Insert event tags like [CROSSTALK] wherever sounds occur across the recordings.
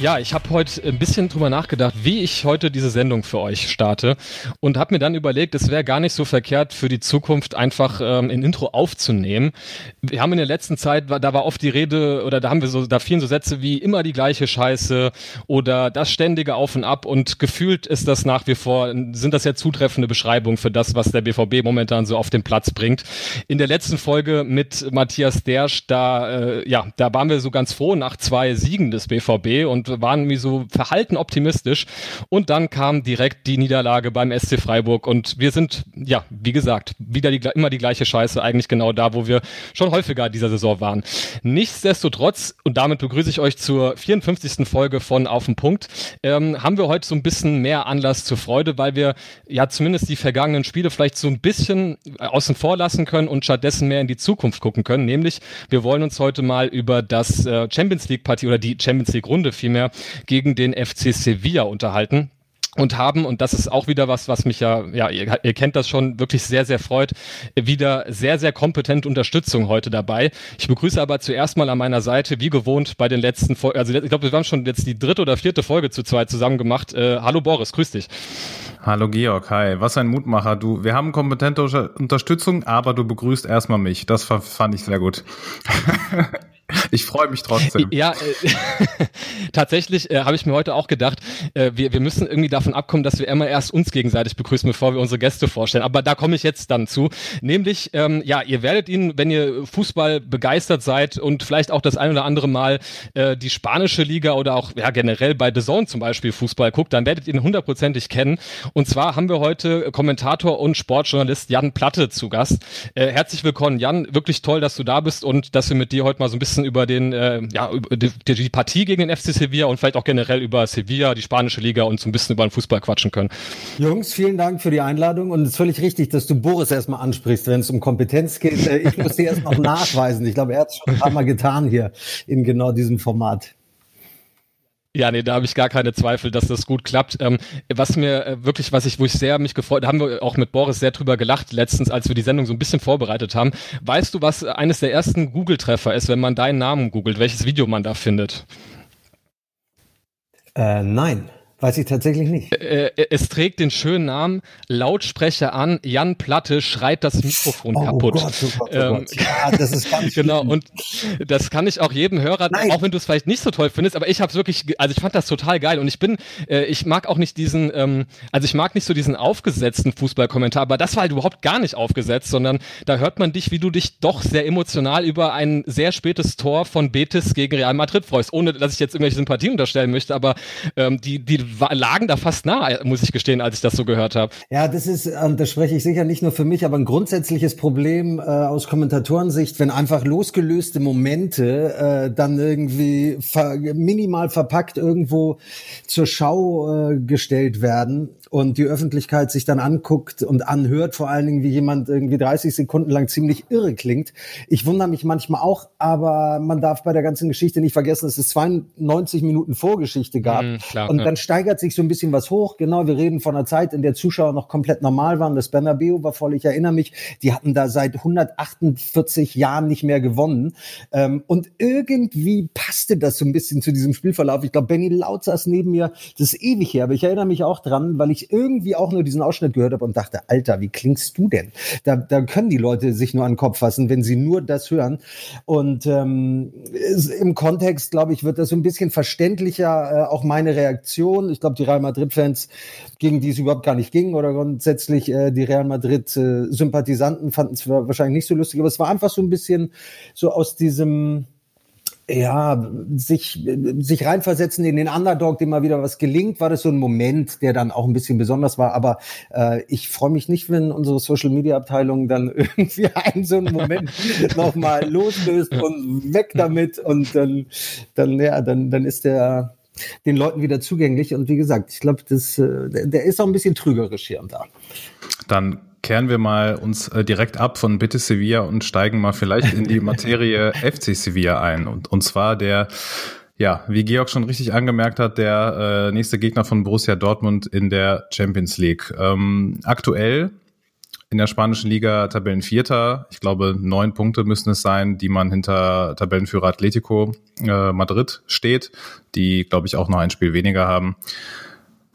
Ja, ich habe heute ein bisschen drüber nachgedacht, wie ich heute diese Sendung für euch starte und habe mir dann überlegt, es wäre gar nicht so verkehrt für die Zukunft einfach ähm, ein Intro aufzunehmen. Wir haben in der letzten Zeit, da war oft die Rede oder da haben wir so, da fielen so Sätze wie immer die gleiche Scheiße oder das ständige Auf und Ab und gefühlt ist das nach wie vor, sind das ja zutreffende Beschreibungen für das, was der BVB momentan so auf den Platz bringt. In der letzten Folge mit Matthias Dersch, da, äh, ja, da waren wir so ganz froh nach zwei Siegen des BVB und waren irgendwie so verhalten optimistisch. Und dann kam direkt die Niederlage beim SC Freiburg und wir sind, ja, wie gesagt, wieder die, immer die gleiche Scheiße, eigentlich genau da, wo wir schon häufiger dieser Saison waren. Nichtsdestotrotz, und damit begrüße ich euch zur 54. Folge von Auf den Punkt, ähm, haben wir heute so ein bisschen mehr Anlass zur Freude, weil wir ja zumindest die vergangenen Spiele vielleicht so ein bisschen außen vor lassen können und stattdessen mehr in die Zukunft gucken können. Nämlich, wir wollen uns heute mal über das äh, Champions League Partie oder die Champions League Runde vielmehr mehr gegen den FC Sevilla unterhalten und haben, und das ist auch wieder was, was mich ja, ja, ihr, ihr, kennt das schon, wirklich sehr, sehr freut, wieder sehr, sehr kompetente Unterstützung heute dabei. Ich begrüße aber zuerst mal an meiner Seite, wie gewohnt, bei den letzten Folgen, also ich glaube, wir haben schon jetzt die dritte oder vierte Folge zu zweit zusammen gemacht. Äh, hallo Boris, grüß dich. Hallo Georg, hi. Was ein Mutmacher. Du, wir haben kompetente Unterstützung, aber du begrüßt erstmal mich. Das fand ich sehr gut. [LAUGHS] Ich freue mich trotzdem. Ja, äh, [LAUGHS] tatsächlich äh, habe ich mir heute auch gedacht, äh, wir, wir müssen irgendwie davon abkommen, dass wir immer erst uns gegenseitig begrüßen, bevor wir unsere Gäste vorstellen. Aber da komme ich jetzt dann zu. Nämlich, ähm, ja, ihr werdet ihn, wenn ihr Fußball begeistert seid und vielleicht auch das ein oder andere Mal äh, die spanische Liga oder auch ja, generell bei The Zone zum Beispiel Fußball guckt, dann werdet ihr ihn hundertprozentig kennen. Und zwar haben wir heute Kommentator und Sportjournalist Jan Platte zu Gast. Äh, herzlich willkommen, Jan. Wirklich toll, dass du da bist und dass wir mit dir heute mal so ein bisschen bisschen über den, äh, ja, über die, die Partie gegen den FC Sevilla und vielleicht auch generell über Sevilla, die spanische Liga und so ein bisschen über den Fußball quatschen können. Jungs, vielen Dank für die Einladung und es ist völlig richtig, dass du Boris erstmal ansprichst, wenn es um Kompetenz geht. Äh, ich muss dir erst noch [LAUGHS] nachweisen. Ich glaube, er hat es schon ein paar Mal getan hier in genau diesem Format. Ja, nee, da habe ich gar keine Zweifel, dass das gut klappt. Ähm, was mir äh, wirklich, was ich, wo ich sehr mich gefreut, haben wir auch mit Boris sehr drüber gelacht letztens, als wir die Sendung so ein bisschen vorbereitet haben. Weißt du, was eines der ersten Google-Treffer ist, wenn man deinen Namen googelt, welches Video man da findet? Äh, nein. Weiß ich tatsächlich nicht. Äh, es trägt den schönen Namen Lautsprecher an, Jan Platte schreit das Mikrofon oh kaputt. Gott, oh Gott, oh ähm, Gott. Ja, das ist ganz [LAUGHS] Genau, und das kann ich auch jedem Hörer, Nein. auch wenn du es vielleicht nicht so toll findest, aber ich habe wirklich, also ich fand das total geil und ich bin, äh, ich mag auch nicht diesen, ähm, also ich mag nicht so diesen aufgesetzten Fußballkommentar, aber das war halt überhaupt gar nicht aufgesetzt, sondern da hört man dich, wie du dich doch sehr emotional über ein sehr spätes Tor von Betis gegen Real Madrid freust, ohne dass ich jetzt irgendwelche Sympathie unterstellen möchte, aber ähm, die, die lagen da fast nah, muss ich gestehen, als ich das so gehört habe. Ja, das ist, äh, das spreche ich sicher nicht nur für mich, aber ein grundsätzliches Problem äh, aus Kommentatorensicht, wenn einfach losgelöste Momente äh, dann irgendwie ver minimal verpackt irgendwo zur Schau äh, gestellt werden und die Öffentlichkeit sich dann anguckt und anhört, vor allen Dingen, wie jemand irgendwie 30 Sekunden lang ziemlich irre klingt. Ich wundere mich manchmal auch, aber man darf bei der ganzen Geschichte nicht vergessen, dass es 92 Minuten Vorgeschichte gab. Mm, klar, und dann ja. Steigert sich so ein bisschen was hoch. Genau, wir reden von einer Zeit, in der Zuschauer noch komplett normal waren. Das Bernabeu war voll, ich erinnere mich, die hatten da seit 148 Jahren nicht mehr gewonnen. Ähm, und irgendwie passte das so ein bisschen zu diesem Spielverlauf. Ich glaube, Benny Laut saß neben mir, das ist ewig her, aber ich erinnere mich auch dran, weil ich irgendwie auch nur diesen Ausschnitt gehört habe und dachte, Alter, wie klingst du denn? Da, da können die Leute sich nur an den Kopf fassen, wenn sie nur das hören. Und ähm, im Kontext, glaube ich, wird das so ein bisschen verständlicher, äh, auch meine Reaktion. Ich glaube, die Real Madrid-Fans, gegen die es überhaupt gar nicht ging, oder grundsätzlich äh, die Real Madrid-Sympathisanten fanden es wahrscheinlich nicht so lustig, aber es war einfach so ein bisschen so aus diesem ja, sich, sich reinversetzen in den Underdog, dem mal wieder was gelingt, war das so ein Moment, der dann auch ein bisschen besonders war. Aber äh, ich freue mich nicht, wenn unsere Social Media Abteilung dann [LAUGHS] irgendwie einen so einen Moment [LAUGHS] nochmal loslöst und weg damit und dann, dann, ja, dann, dann ist der den Leuten wieder zugänglich. Und wie gesagt, ich glaube, das, äh, der ist auch ein bisschen trügerisch hier und da. Dann kehren wir mal uns äh, direkt ab von Bitte Sevilla und steigen mal vielleicht in die [LAUGHS] Materie FC Sevilla ein. Und, und zwar der, ja, wie Georg schon richtig angemerkt hat, der äh, nächste Gegner von Borussia Dortmund in der Champions League. Ähm, aktuell in der spanischen Liga Tabellenvierter. Ich glaube, neun Punkte müssen es sein, die man hinter Tabellenführer Atletico äh, Madrid steht, die, glaube ich, auch noch ein Spiel weniger haben.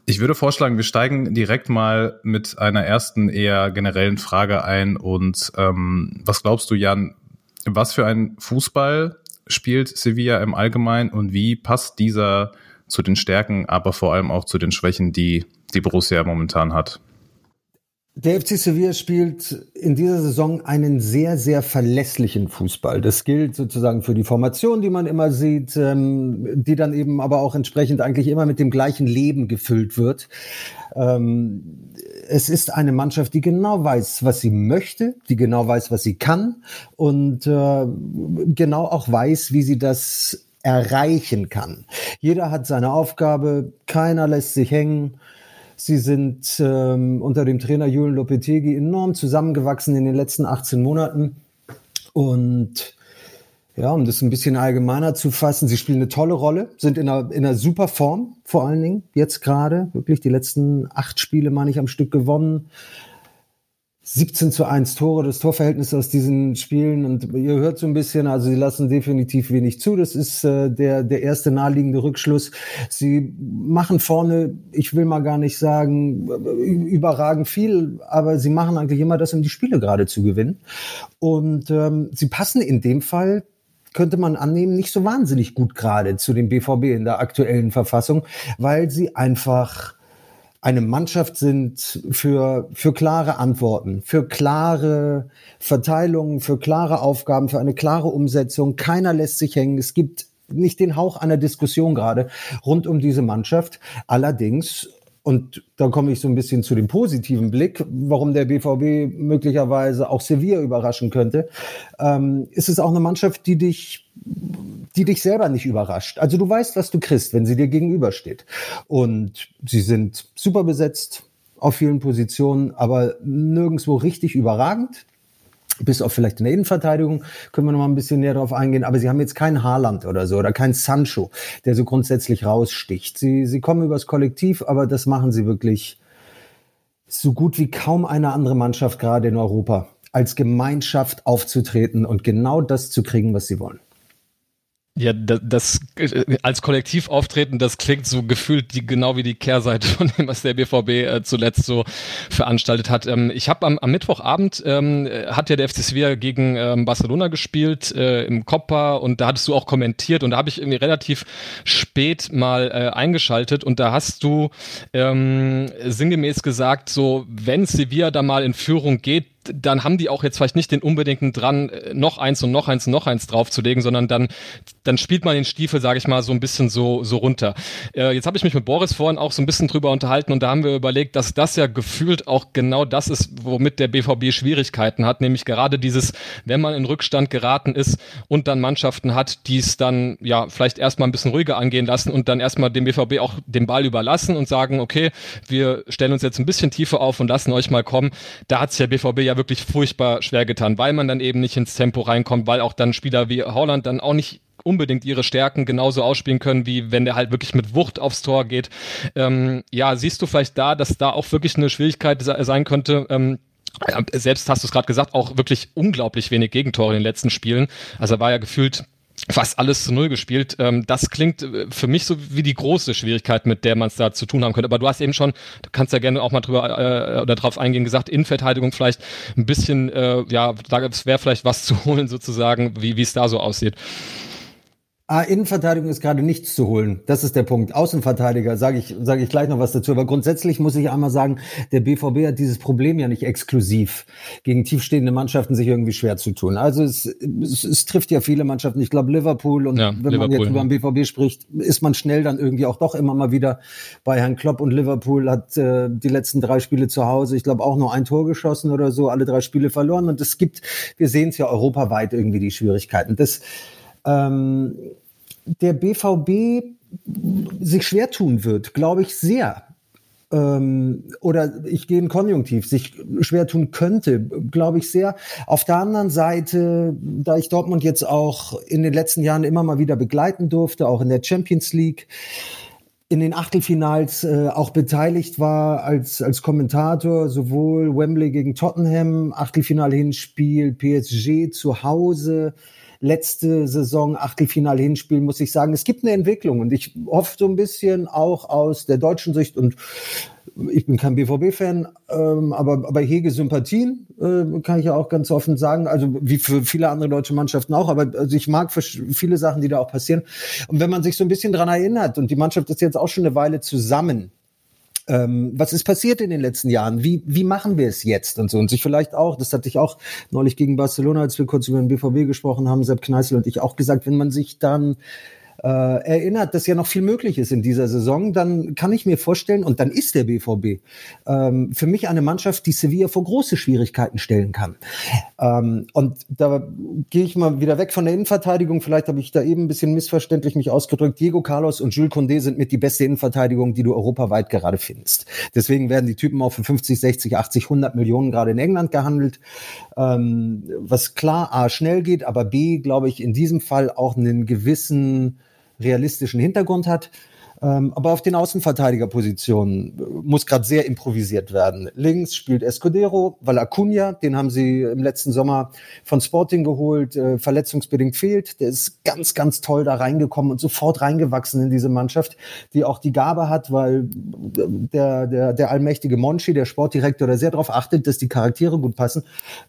Ich würde vorschlagen, wir steigen direkt mal mit einer ersten eher generellen Frage ein. Und ähm, was glaubst du, Jan, was für ein Fußball spielt Sevilla im Allgemeinen und wie passt dieser zu den Stärken, aber vor allem auch zu den Schwächen, die die Borussia momentan hat? Der FC Sevilla spielt in dieser Saison einen sehr, sehr verlässlichen Fußball. Das gilt sozusagen für die Formation, die man immer sieht, ähm, die dann eben aber auch entsprechend eigentlich immer mit dem gleichen Leben gefüllt wird. Ähm, es ist eine Mannschaft, die genau weiß, was sie möchte, die genau weiß, was sie kann und äh, genau auch weiß, wie sie das erreichen kann. Jeder hat seine Aufgabe, keiner lässt sich hängen. Sie sind ähm, unter dem Trainer Julian Lopetegi enorm zusammengewachsen in den letzten 18 Monaten. Und ja, um das ein bisschen allgemeiner zu fassen, sie spielen eine tolle Rolle, sind in einer, in einer super Form, vor allen Dingen jetzt gerade. Wirklich die letzten acht Spiele, meine ich, am Stück gewonnen. 17 zu 1 Tore, das Torverhältnis aus diesen Spielen und ihr hört so ein bisschen, also sie lassen definitiv wenig zu. Das ist äh, der, der erste naheliegende Rückschluss. Sie machen vorne, ich will mal gar nicht sagen, überragend viel, aber sie machen eigentlich immer das, um die Spiele gerade zu gewinnen. Und ähm, sie passen in dem Fall könnte man annehmen, nicht so wahnsinnig gut gerade zu dem BVB in der aktuellen Verfassung, weil sie einfach eine Mannschaft sind für, für klare Antworten, für klare Verteilungen, für klare Aufgaben, für eine klare Umsetzung. Keiner lässt sich hängen. Es gibt nicht den Hauch einer Diskussion gerade rund um diese Mannschaft. Allerdings und da komme ich so ein bisschen zu dem positiven Blick, warum der BVB möglicherweise auch Sevilla überraschen könnte. Ähm, ist es auch eine Mannschaft, die dich, die dich selber nicht überrascht. Also du weißt, was du kriegst, wenn sie dir gegenübersteht. Und sie sind super besetzt auf vielen Positionen, aber nirgendwo richtig überragend bis auf vielleicht in der Innenverteidigung können wir noch mal ein bisschen näher darauf eingehen, aber sie haben jetzt keinen Haaland oder so oder keinen Sancho, der so grundsätzlich raussticht. Sie, sie kommen übers Kollektiv, aber das machen sie wirklich so gut wie kaum eine andere Mannschaft gerade in Europa, als Gemeinschaft aufzutreten und genau das zu kriegen, was sie wollen. Ja, das, das als Kollektiv auftreten, das klingt so gefühlt die, genau wie die Kehrseite von dem, was der BVB äh, zuletzt so veranstaltet hat. Ähm, ich habe am, am Mittwochabend ähm, hat ja der FC Sevilla gegen ähm, Barcelona gespielt äh, im Copa und da hattest du auch kommentiert und da habe ich irgendwie relativ spät mal äh, eingeschaltet und da hast du ähm, sinngemäß gesagt, so wenn Sevilla da mal in Führung geht, dann haben die auch jetzt vielleicht nicht den unbedingten dran, äh, noch eins und noch eins und noch eins draufzulegen, sondern dann, dann spielt man den Stiefel, sage ich mal, so ein bisschen so, so runter. Äh, jetzt habe ich mich mit Boris vorhin auch so ein bisschen drüber unterhalten und da haben wir überlegt, dass das ja gefühlt auch genau das ist, womit der BVB Schwierigkeiten hat, nämlich gerade dieses, wenn man in Rückstand geraten ist und dann Mannschaften hat, die es dann ja vielleicht erstmal ein bisschen ruhiger angehen lassen und dann erstmal dem BVB auch den Ball überlassen und sagen, okay, wir stellen uns jetzt ein bisschen tiefer auf und lassen euch mal kommen. Da hat sich der BVB ja wirklich furchtbar schwer getan, weil man dann eben nicht ins Tempo reinkommt, weil auch dann Spieler wie Holland dann auch nicht unbedingt ihre Stärken genauso ausspielen können, wie wenn der halt wirklich mit Wucht aufs Tor geht. Ähm, ja, siehst du vielleicht da, dass da auch wirklich eine Schwierigkeit sein könnte, ähm, selbst hast du es gerade gesagt, auch wirklich unglaublich wenig Gegentore in den letzten Spielen. Also war ja gefühlt fast alles zu Null gespielt. Ähm, das klingt äh, für mich so wie die große Schwierigkeit, mit der man es da zu tun haben könnte. Aber du hast eben schon, du kannst ja gerne auch mal drüber äh, oder drauf eingehen, gesagt, Innenverteidigung vielleicht ein bisschen, äh, ja, da wäre vielleicht was [LAUGHS] zu holen sozusagen, wie es da so aussieht. Ah, Innenverteidigung ist gerade nichts zu holen. Das ist der Punkt. Außenverteidiger, sage ich, sage ich gleich noch was dazu. Aber grundsätzlich muss ich einmal sagen, der BVB hat dieses Problem ja nicht exklusiv, gegen tiefstehende Mannschaften sich irgendwie schwer zu tun. Also es, es, es trifft ja viele Mannschaften. Ich glaube Liverpool und ja, wenn Liverpool, man jetzt über den BVB spricht, ist man schnell dann irgendwie auch doch immer mal wieder bei Herrn Klopp und Liverpool hat äh, die letzten drei Spiele zu Hause, ich glaube auch nur ein Tor geschossen oder so, alle drei Spiele verloren. Und es gibt, wir sehen es ja europaweit irgendwie die Schwierigkeiten. Das ähm, der BVB sich schwer tun wird, glaube ich sehr. Ähm, oder ich gehe in Konjunktiv, sich schwer tun könnte, glaube ich sehr. Auf der anderen Seite, da ich Dortmund jetzt auch in den letzten Jahren immer mal wieder begleiten durfte, auch in der Champions League, in den Achtelfinals äh, auch beteiligt war als, als Kommentator, sowohl Wembley gegen Tottenham, Achtelfinal-Hinspiel, PSG zu Hause, letzte Saison Achtelfinal-Hinspiel, muss ich sagen, es gibt eine Entwicklung und ich hoffe so ein bisschen auch aus der deutschen Sicht und ich bin kein BVB-Fan, ähm, aber, aber hege Sympathien, äh, kann ich ja auch ganz offen sagen. Also wie für viele andere deutsche Mannschaften auch. Aber also ich mag viele Sachen, die da auch passieren. Und wenn man sich so ein bisschen dran erinnert, und die Mannschaft ist jetzt auch schon eine Weile zusammen, ähm, was ist passiert in den letzten Jahren? Wie, wie machen wir es jetzt? Und so. Und sich vielleicht auch, das hatte ich auch neulich gegen Barcelona, als wir kurz über den BVB gesprochen haben, Sepp Kneißl und ich auch gesagt, wenn man sich dann äh, erinnert, dass ja noch viel möglich ist in dieser Saison, dann kann ich mir vorstellen, und dann ist der BVB ähm, für mich eine Mannschaft, die Sevilla vor große Schwierigkeiten stellen kann. Ähm, und da gehe ich mal wieder weg von der Innenverteidigung. Vielleicht habe ich da eben ein bisschen missverständlich mich ausgedrückt. Diego Carlos und Jules Condé sind mit die beste Innenverteidigung, die du europaweit gerade findest. Deswegen werden die Typen auch für 50, 60, 80, 100 Millionen gerade in England gehandelt. Ähm, was klar A schnell geht, aber B, glaube ich, in diesem Fall auch einen gewissen realistischen Hintergrund hat. Ähm, aber auf den Außenverteidigerpositionen äh, muss gerade sehr improvisiert werden. Links spielt Escudero, weil Acuna, den haben sie im letzten Sommer von Sporting geholt, äh, verletzungsbedingt fehlt. Der ist ganz, ganz toll da reingekommen und sofort reingewachsen in diese Mannschaft, die auch die Gabe hat, weil der, der, der allmächtige Monchi, der Sportdirektor, der sehr darauf achtet, dass die Charaktere gut passen.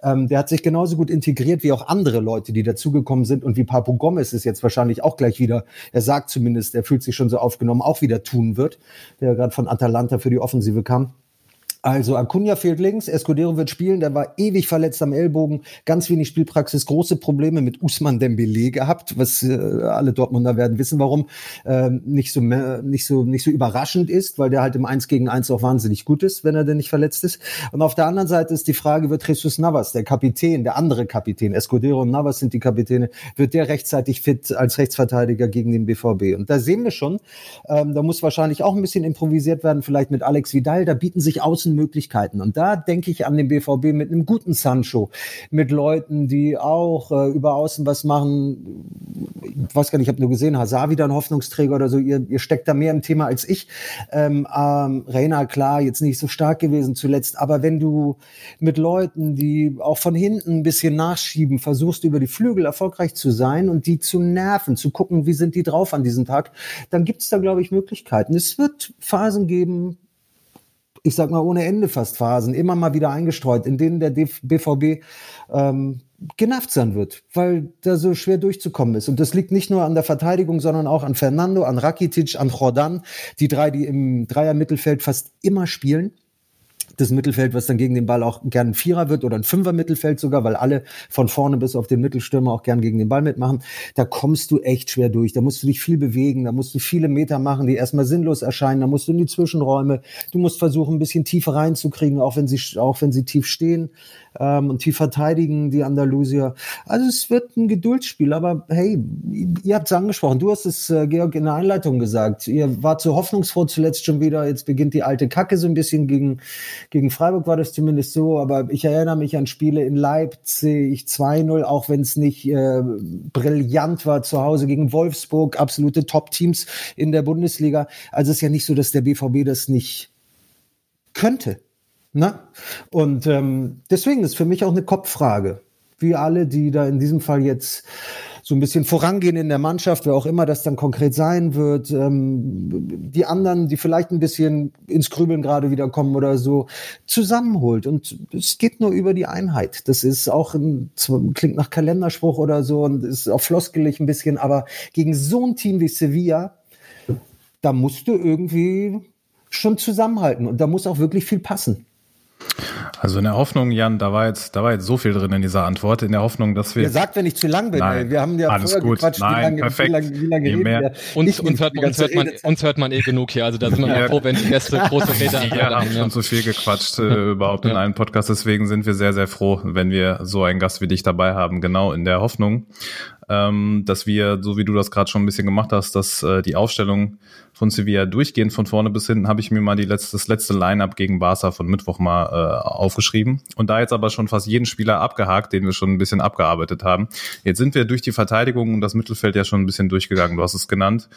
Ähm, der hat sich genauso gut integriert wie auch andere Leute, die dazugekommen sind und wie Papo Gomez ist jetzt wahrscheinlich auch gleich wieder. Er sagt zumindest, er fühlt sich schon so aufgenommen auch wieder tun wird, der gerade von Atalanta für die Offensive kam. Also Acuna fehlt links, Escudero wird spielen, der war ewig verletzt am Ellbogen, ganz wenig Spielpraxis, große Probleme mit Usman Dembele gehabt, was äh, alle Dortmunder werden wissen, warum äh, nicht so mehr, nicht so nicht so überraschend ist, weil der halt im 1 gegen 1 auch wahnsinnig gut ist, wenn er denn nicht verletzt ist. Und auf der anderen Seite ist die Frage, wird Jesus Navas, der Kapitän, der andere Kapitän, Escudero und Navas sind die Kapitäne, wird der rechtzeitig fit als Rechtsverteidiger gegen den BVB? Und da sehen wir schon, ähm, da muss wahrscheinlich auch ein bisschen improvisiert werden, vielleicht mit Alex Vidal, da bieten sich außen Möglichkeiten. Und da denke ich an den BVB mit einem guten Sancho, mit Leuten, die auch äh, über Außen was machen. Ich weiß gar nicht, ich habe nur gesehen, Hazard wieder ein Hoffnungsträger oder so. Ihr, ihr steckt da mehr im Thema als ich. Ähm, ähm, Reina, klar, jetzt nicht so stark gewesen zuletzt. Aber wenn du mit Leuten, die auch von hinten ein bisschen nachschieben, versuchst über die Flügel erfolgreich zu sein und die zu nerven, zu gucken, wie sind die drauf an diesem Tag, dann gibt es da, glaube ich, Möglichkeiten. Es wird Phasen geben, ich sag mal, ohne Ende fast Phasen, immer mal wieder eingestreut, in denen der BVB ähm, genervt sein wird, weil da so schwer durchzukommen ist. Und das liegt nicht nur an der Verteidigung, sondern auch an Fernando, an Rakitic, an Jordan, die drei, die im Dreier-Mittelfeld fast immer spielen das Mittelfeld, was dann gegen den Ball auch gern ein Vierer wird oder ein Fünfer-Mittelfeld sogar, weil alle von vorne bis auf den Mittelstürmer auch gern gegen den Ball mitmachen. Da kommst du echt schwer durch. Da musst du dich viel bewegen, da musst du viele Meter machen, die erstmal sinnlos erscheinen. Da musst du in die Zwischenräume. Du musst versuchen, ein bisschen tiefer reinzukriegen, auch wenn sie, auch wenn sie tief stehen ähm, und tief verteidigen, die Andalusier. Also es wird ein Geduldsspiel, aber hey, ihr habt es angesprochen. Du hast es, äh, Georg, in der Einleitung gesagt. Ihr wart so hoffnungsfroh zuletzt schon wieder. Jetzt beginnt die alte Kacke so ein bisschen gegen gegen Freiburg war das zumindest so, aber ich erinnere mich an Spiele in Leipzig 2-0, auch wenn es nicht äh, brillant war zu Hause gegen Wolfsburg, absolute Top-Teams in der Bundesliga. Also es ist ja nicht so, dass der BVB das nicht könnte. Ne? Und ähm, deswegen ist für mich auch eine Kopffrage. Wie alle, die da in diesem Fall jetzt so ein bisschen vorangehen in der Mannschaft, wer auch immer das dann konkret sein wird. Ähm, die anderen, die vielleicht ein bisschen ins Grübeln gerade wieder kommen oder so, zusammenholt. Und es geht nur über die Einheit. Das ist auch ein, klingt nach Kalenderspruch oder so und ist auch floskelig ein bisschen, aber gegen so ein Team wie Sevilla, da musst du irgendwie schon zusammenhalten und da muss auch wirklich viel passen. Also in der Hoffnung, Jan, da war jetzt, da war jetzt so viel drin in dieser Antwort, in der Hoffnung, dass wir. Ihr sagt, wenn ich zu lang bin, Nein, wir haben ja alles vorher gut. gequatscht, Nein, wie lange, perfekt. wie lange, wie lange mehr- wir. Uns, uns, hört, die uns, hört man, uns hört man eh genug hier. Also da sind wir Ja. mal froh, wenn die Gäste [LAUGHS] große Rede Wir haben schon zu viel gequatscht äh, überhaupt in Ja. einem Podcast, deswegen sind wir sehr, sehr froh, wenn wir so einen Gast wie dich dabei haben, genau in der Hoffnung, ähm, dass wir, so wie du das gerade schon ein bisschen gemacht hast, dass äh, die Aufstellung von Sevilla durchgehend von vorne bis hinten, habe ich mir mal die letzte, das letzte Line-Up gegen Barca von Mittwoch mal äh, aufgeschrieben. Und da jetzt aber schon fast jeden Spieler abgehakt, den wir schon ein bisschen abgearbeitet haben. Jetzt sind wir durch die Verteidigung und das Mittelfeld ja schon ein bisschen durchgegangen, du hast es genannt,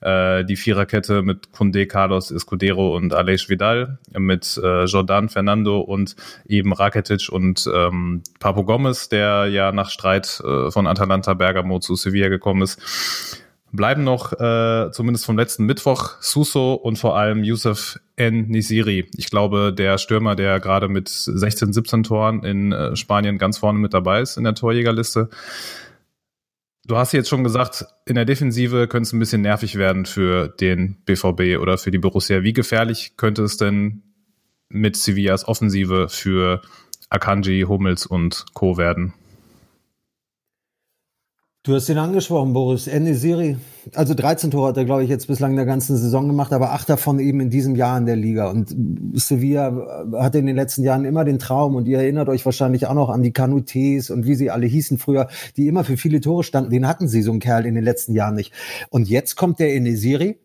äh, die Viererkette mit Condé, Carlos, Escudero und Aleix Vidal, mit äh, Jordan, Fernando und eben Rakitic und ähm, Papo Gomez, der ja nach Streit äh, von Atalanta Bergamo zu Sevilla gekommen ist. Bleiben noch, äh, zumindest vom letzten Mittwoch, Suso und vor allem Youssef N. Nisiri. Ich glaube, der Stürmer, der gerade mit 16, 17 Toren in äh, Spanien ganz vorne mit dabei ist in der Torjägerliste. Du hast jetzt schon gesagt, in der Defensive könnte es ein bisschen nervig werden für den BVB oder für die Borussia. Wie gefährlich könnte es denn mit Sevillas Offensive für Akanji, Hummels und Co. werden? Du hast ihn angesprochen, Boris. Enesiri, also 13 Tore hat er, glaube ich, jetzt bislang in der ganzen Saison gemacht, aber acht davon eben in diesem Jahr in der Liga. Und Sevilla hatte in den letzten Jahren immer den Traum, und ihr erinnert euch wahrscheinlich auch noch an die Canutes und wie sie alle hießen früher, die immer für viele Tore standen. Den hatten sie, so einen Kerl, in den letzten Jahren nicht. Und jetzt kommt der Enesiri,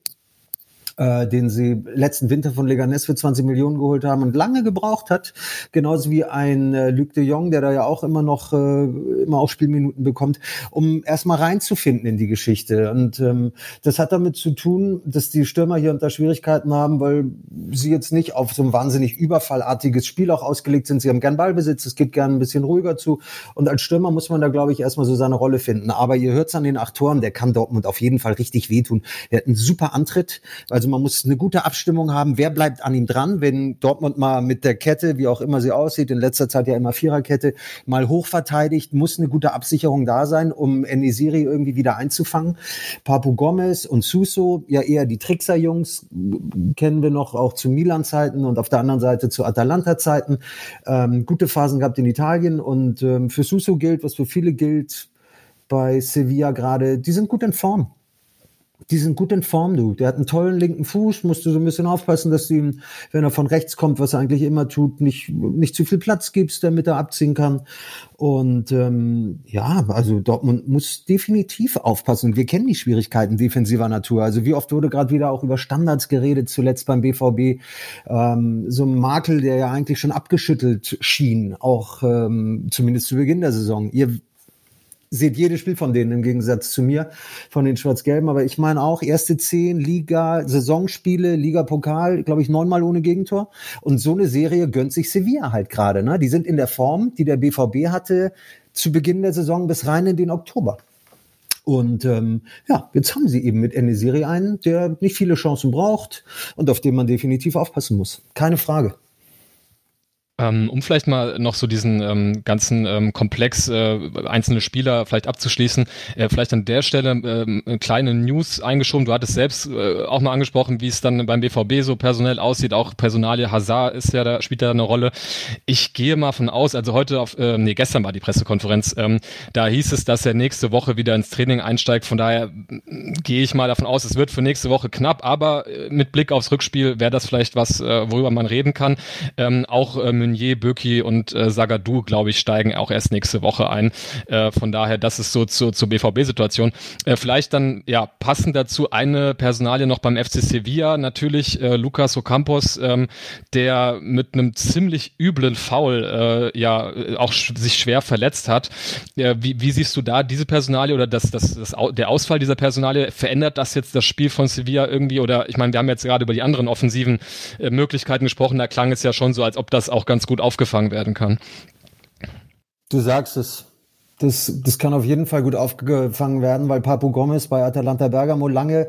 äh, den sie letzten Winter von Leganés für 20 Millionen geholt haben und lange gebraucht hat. Genauso wie ein äh, Luc de Jong, der da ja auch immer noch äh, immer auch Spielminuten bekommt, um erstmal reinzufinden in die Geschichte. Und ähm, das hat damit zu tun, dass die Stürmer hier unter Schwierigkeiten haben, weil sie jetzt nicht auf so ein wahnsinnig überfallartiges Spiel auch ausgelegt sind. Sie haben gern Ballbesitz, es geht gern ein bisschen ruhiger zu. Und als Stürmer muss man da, glaube ich, erstmal so seine Rolle finden. Aber ihr hört's an den acht Toren, der kann Dortmund auf jeden Fall richtig wehtun. Der hat einen super Antritt. Also man muss eine gute Abstimmung haben. Wer bleibt an ihm dran, wenn Dortmund mal mit der Kette, wie auch immer sie aussieht, in letzter Zeit ja immer Viererkette, mal hoch verteidigt, muss eine gute Absicherung da sein, um Enesiri irgendwie wieder einzufangen. Papu Gomez und Suso, ja eher die Trickser-Jungs, kennen wir noch auch zu Milan-Zeiten und auf der anderen Seite zu Atalanta-Zeiten. Ähm, gute Phasen gehabt in Italien und ähm, für Suso gilt, was für viele gilt, bei Sevilla gerade, die sind gut in Form die sind gut in Form, du. Der hat einen tollen linken Fuß, musst du so ein bisschen aufpassen, dass du ihm, wenn er von rechts kommt, was er eigentlich immer tut, nicht, nicht zu viel Platz gibst, damit er abziehen kann. Und ähm, ja, also Dortmund muss definitiv aufpassen. Wir kennen die Schwierigkeiten defensiver Natur. Also wie oft wurde gerade wieder auch über Standards geredet, zuletzt beim BVB. Ähm, so ein Makel, der ja eigentlich schon abgeschüttelt schien, auch ähm, zumindest zu Beginn der Saison. Ihr seht jedes Spiel von denen im Gegensatz zu mir, von den Schwarz-Gelben. Aber ich meine auch, erste zehn Liga, Saisonspiele, Liga-Pokal, glaube ich, neunmal ohne Gegentor. Und so eine Serie gönnt sich Sevilla halt gerade. Ne? Die sind in der Form, die der BVB hatte zu Beginn der Saison bis rein in den Oktober. Und ähm, ja, jetzt haben sie eben mit Enesiri einen, der nicht viele Chancen braucht und auf den man definitiv aufpassen muss. Keine Frage. Ähm, um vielleicht mal noch so diesen ähm, ganzen ähm, Komplex äh, einzelne Spieler vielleicht abzuschließen, äh, vielleicht an der Stelle ähm, eine kleine News eingeschoben. Du hattest selbst äh, auch mal angesprochen, wie es dann beim BVB so personell aussieht. Auch Personalie Hazard ist ja da spielt da eine Rolle. Ich gehe mal von aus, also heute auf, äh, nee, gestern war die Pressekonferenz, ähm, da hieß es, dass er nächste Woche wieder ins Training einsteigt. Von daher äh, gehe ich mal davon aus, es wird für nächste Woche knapp, aber äh, mit Blick aufs Rückspiel wäre das vielleicht was, äh, worüber man reden kann. Ähm, auch äh, Meunier, Böki und äh, Sagadou, glaube ich, steigen auch erst nächste Woche ein. Äh, von daher, das ist so zu, zur BVB-Situation. Äh, vielleicht dann, ja, passend dazu eine Personalie noch beim FC Sevilla, natürlich äh, Lucas Ocampos, ähm, der mit einem ziemlich üblen Foul äh, ja auch sch sich schwer verletzt hat. Äh, wie, wie siehst du da diese Personalie oder das, das, das, der Ausfall dieser Personalie? Verändert das jetzt das Spiel von Sevilla irgendwie? Oder ich meine, wir haben jetzt gerade über die anderen offensiven äh, Möglichkeiten gesprochen. Da klang es ja schon so, als ob das auch ganz gut aufgefangen werden kann. Du sagst es. Das, das kann auf jeden Fall gut aufgefangen werden, weil Papu Gomez bei Atalanta Bergamo lange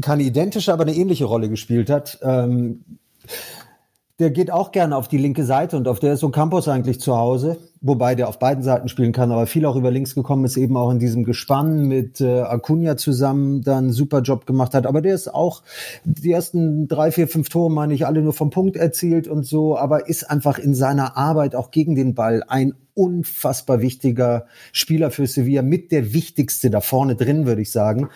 keine identische, aber eine ähnliche Rolle gespielt hat. Ähm, der geht auch gerne auf die linke Seite und auf der ist so Campos eigentlich zu Hause, wobei der auf beiden Seiten spielen kann, aber viel auch über links gekommen ist, eben auch in diesem Gespann mit äh, Acuna zusammen dann super Job gemacht hat. Aber der ist auch die ersten drei, vier, fünf Tore, meine ich, alle nur vom Punkt erzielt und so, aber ist einfach in seiner Arbeit auch gegen den Ball ein unfassbar wichtiger Spieler für Sevilla, mit der wichtigste da vorne drin, würde ich sagen,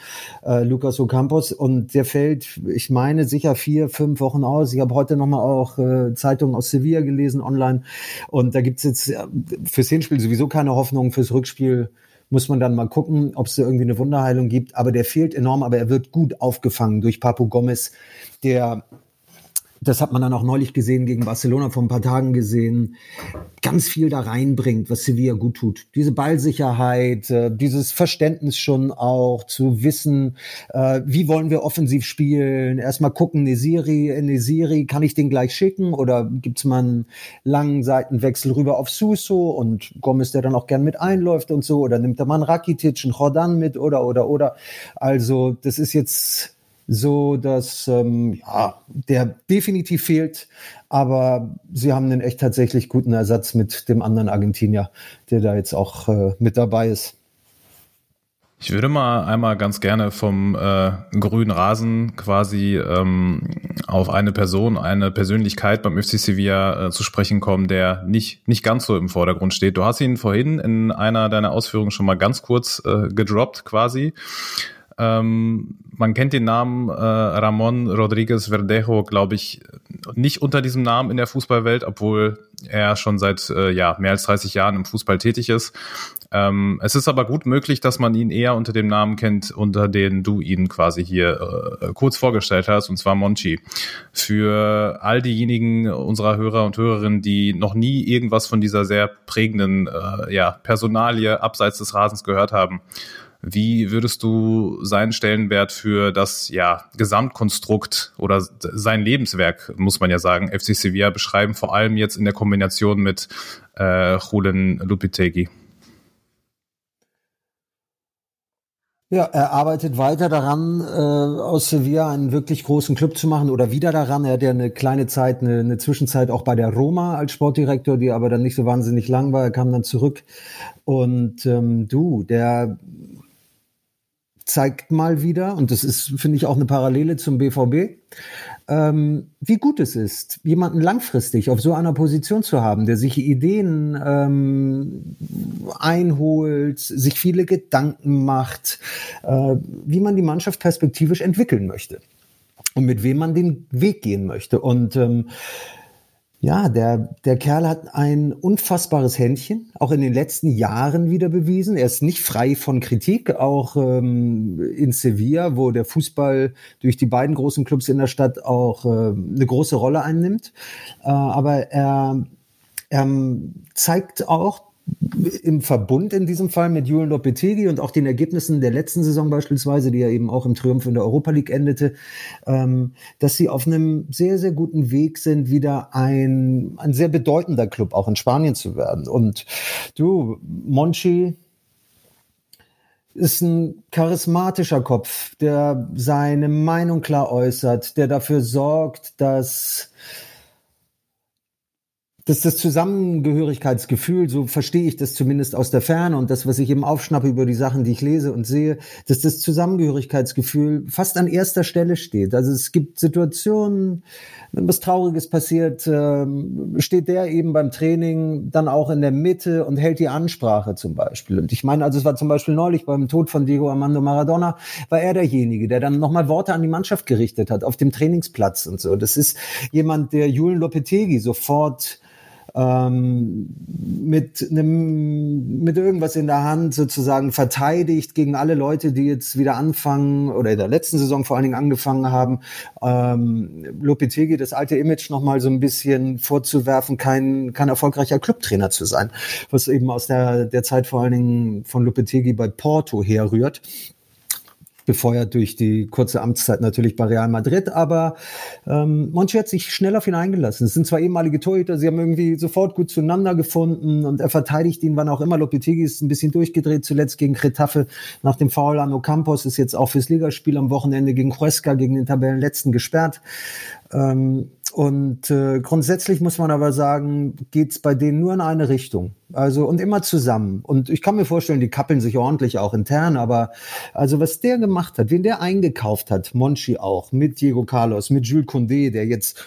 äh, Lucas Ocampos. Und der fällt, ich meine, sicher vier, fünf Wochen aus. Ich habe heute nochmal auch äh, Zeitungen aus Sevilla gelesen online. Und da gibt's jetzt äh, fürs Hinspiel sowieso keine Hoffnung, fürs Rückspiel muss man dann mal gucken, ob es da irgendwie eine Wunderheilung gibt. Aber der fehlt enorm, aber er wird gut aufgefangen durch Papu Gomez, der das hat man dann auch neulich gesehen, gegen Barcelona vor ein paar Tagen gesehen, ganz viel da reinbringt, was Sevilla gut tut. Diese Ballsicherheit, äh, dieses Verständnis schon auch zu wissen, äh, wie wollen wir offensiv spielen, erstmal gucken, Nesiri, Nesiri, kann ich den gleich schicken? Oder gibt's mal einen langen Seitenwechsel rüber auf Suso und Gomez, der dann auch gern mit einläuft und so, oder nimmt er mal einen Rakitic, einen Jordan mit? Oder, oder, oder. Also, das ist jetzt so dass ähm, ja, der definitiv fehlt, aber sie haben einen echt tatsächlich guten Ersatz mit dem anderen Argentinier, der da jetzt auch äh, mit dabei ist. Ich würde mal einmal ganz gerne vom äh, grünen Rasen quasi ähm, auf eine Person, eine Persönlichkeit beim FC Sevilla äh, zu sprechen kommen, der nicht, nicht ganz so im Vordergrund steht. Du hast ihn vorhin in einer deiner Ausführungen schon mal ganz kurz äh, gedroppt quasi. Ähm, man kennt den Namen äh, Ramon Rodriguez Verdejo, glaube ich, nicht unter diesem Namen in der Fußballwelt, obwohl er schon seit äh, ja, mehr als 30 Jahren im Fußball tätig ist. Ähm, es ist aber gut möglich, dass man ihn eher unter dem Namen kennt, unter den du ihn quasi hier äh, kurz vorgestellt hast, und zwar Monchi. Für all diejenigen unserer Hörer und Hörerinnen, die noch nie irgendwas von dieser sehr prägenden äh, ja, Personalie abseits des Rasens gehört haben, wie würdest du seinen Stellenwert für das ja, Gesamtkonstrukt oder sein Lebenswerk, muss man ja sagen, FC Sevilla beschreiben, vor allem jetzt in der Kombination mit äh, Julen Lupitegi? Ja, er arbeitet weiter daran, äh, aus Sevilla einen wirklich großen Club zu machen oder wieder daran. Er hat ja eine kleine Zeit, eine, eine Zwischenzeit auch bei der Roma als Sportdirektor, die aber dann nicht so wahnsinnig lang war. Er kam dann zurück. Und ähm, du, der zeigt mal wieder, und das ist, finde ich, auch eine Parallele zum BVB, ähm, wie gut es ist, jemanden langfristig auf so einer Position zu haben, der sich Ideen ähm, einholt, sich viele Gedanken macht, äh, wie man die Mannschaft perspektivisch entwickeln möchte und mit wem man den Weg gehen möchte. Und ähm, ja, der, der Kerl hat ein unfassbares Händchen, auch in den letzten Jahren wieder bewiesen. Er ist nicht frei von Kritik, auch ähm, in Sevilla, wo der Fußball durch die beiden großen Clubs in der Stadt auch äh, eine große Rolle einnimmt. Äh, aber er, er zeigt auch, im Verbund in diesem Fall mit Julian Lopetegui und auch den Ergebnissen der letzten Saison beispielsweise, die ja eben auch im Triumph in der Europa League endete, ähm, dass sie auf einem sehr, sehr guten Weg sind, wieder ein, ein sehr bedeutender Club auch in Spanien zu werden. Und du, Monchi, ist ein charismatischer Kopf, der seine Meinung klar äußert, der dafür sorgt, dass dass das Zusammengehörigkeitsgefühl, so verstehe ich das zumindest aus der Ferne und das, was ich eben aufschnappe über die Sachen, die ich lese und sehe, dass das Zusammengehörigkeitsgefühl fast an erster Stelle steht. Also es gibt Situationen, wenn was Trauriges passiert, ähm, steht der eben beim Training dann auch in der Mitte und hält die Ansprache zum Beispiel. Und ich meine, also es war zum Beispiel neulich beim Tod von Diego Armando Maradona, war er derjenige, der dann nochmal Worte an die Mannschaft gerichtet hat auf dem Trainingsplatz und so. Das ist jemand, der Julen Lopetegi sofort ähm, mit einem mit irgendwas in der Hand sozusagen verteidigt gegen alle Leute, die jetzt wieder anfangen oder in der letzten Saison vor allen Dingen angefangen haben, ähm, Lopetegi das alte Image noch mal so ein bisschen vorzuwerfen, kein kein erfolgreicher Clubtrainer zu sein, was eben aus der der Zeit vor allen Dingen von Lopetegi bei Porto herrührt. Befeuert durch die kurze Amtszeit natürlich bei Real Madrid, aber ähm, Monchi hat sich schnell auf ihn eingelassen. Es sind zwar ehemalige Torhüter, sie haben irgendwie sofort gut zueinander gefunden und er verteidigt ihn, wann auch immer. Lopetegui ist ein bisschen durchgedreht, zuletzt gegen Kretaffe nach dem Foul an Ocampos, ist jetzt auch fürs Ligaspiel am Wochenende gegen Huesca, gegen den Tabellenletzten gesperrt. Ähm, und äh, grundsätzlich muss man aber sagen, geht's bei denen nur in eine Richtung. Also und immer zusammen. Und ich kann mir vorstellen, die kappeln sich ordentlich auch intern, aber also was der gemacht hat, wen der eingekauft hat, Monchi auch, mit Diego Carlos, mit Jules Condé, der jetzt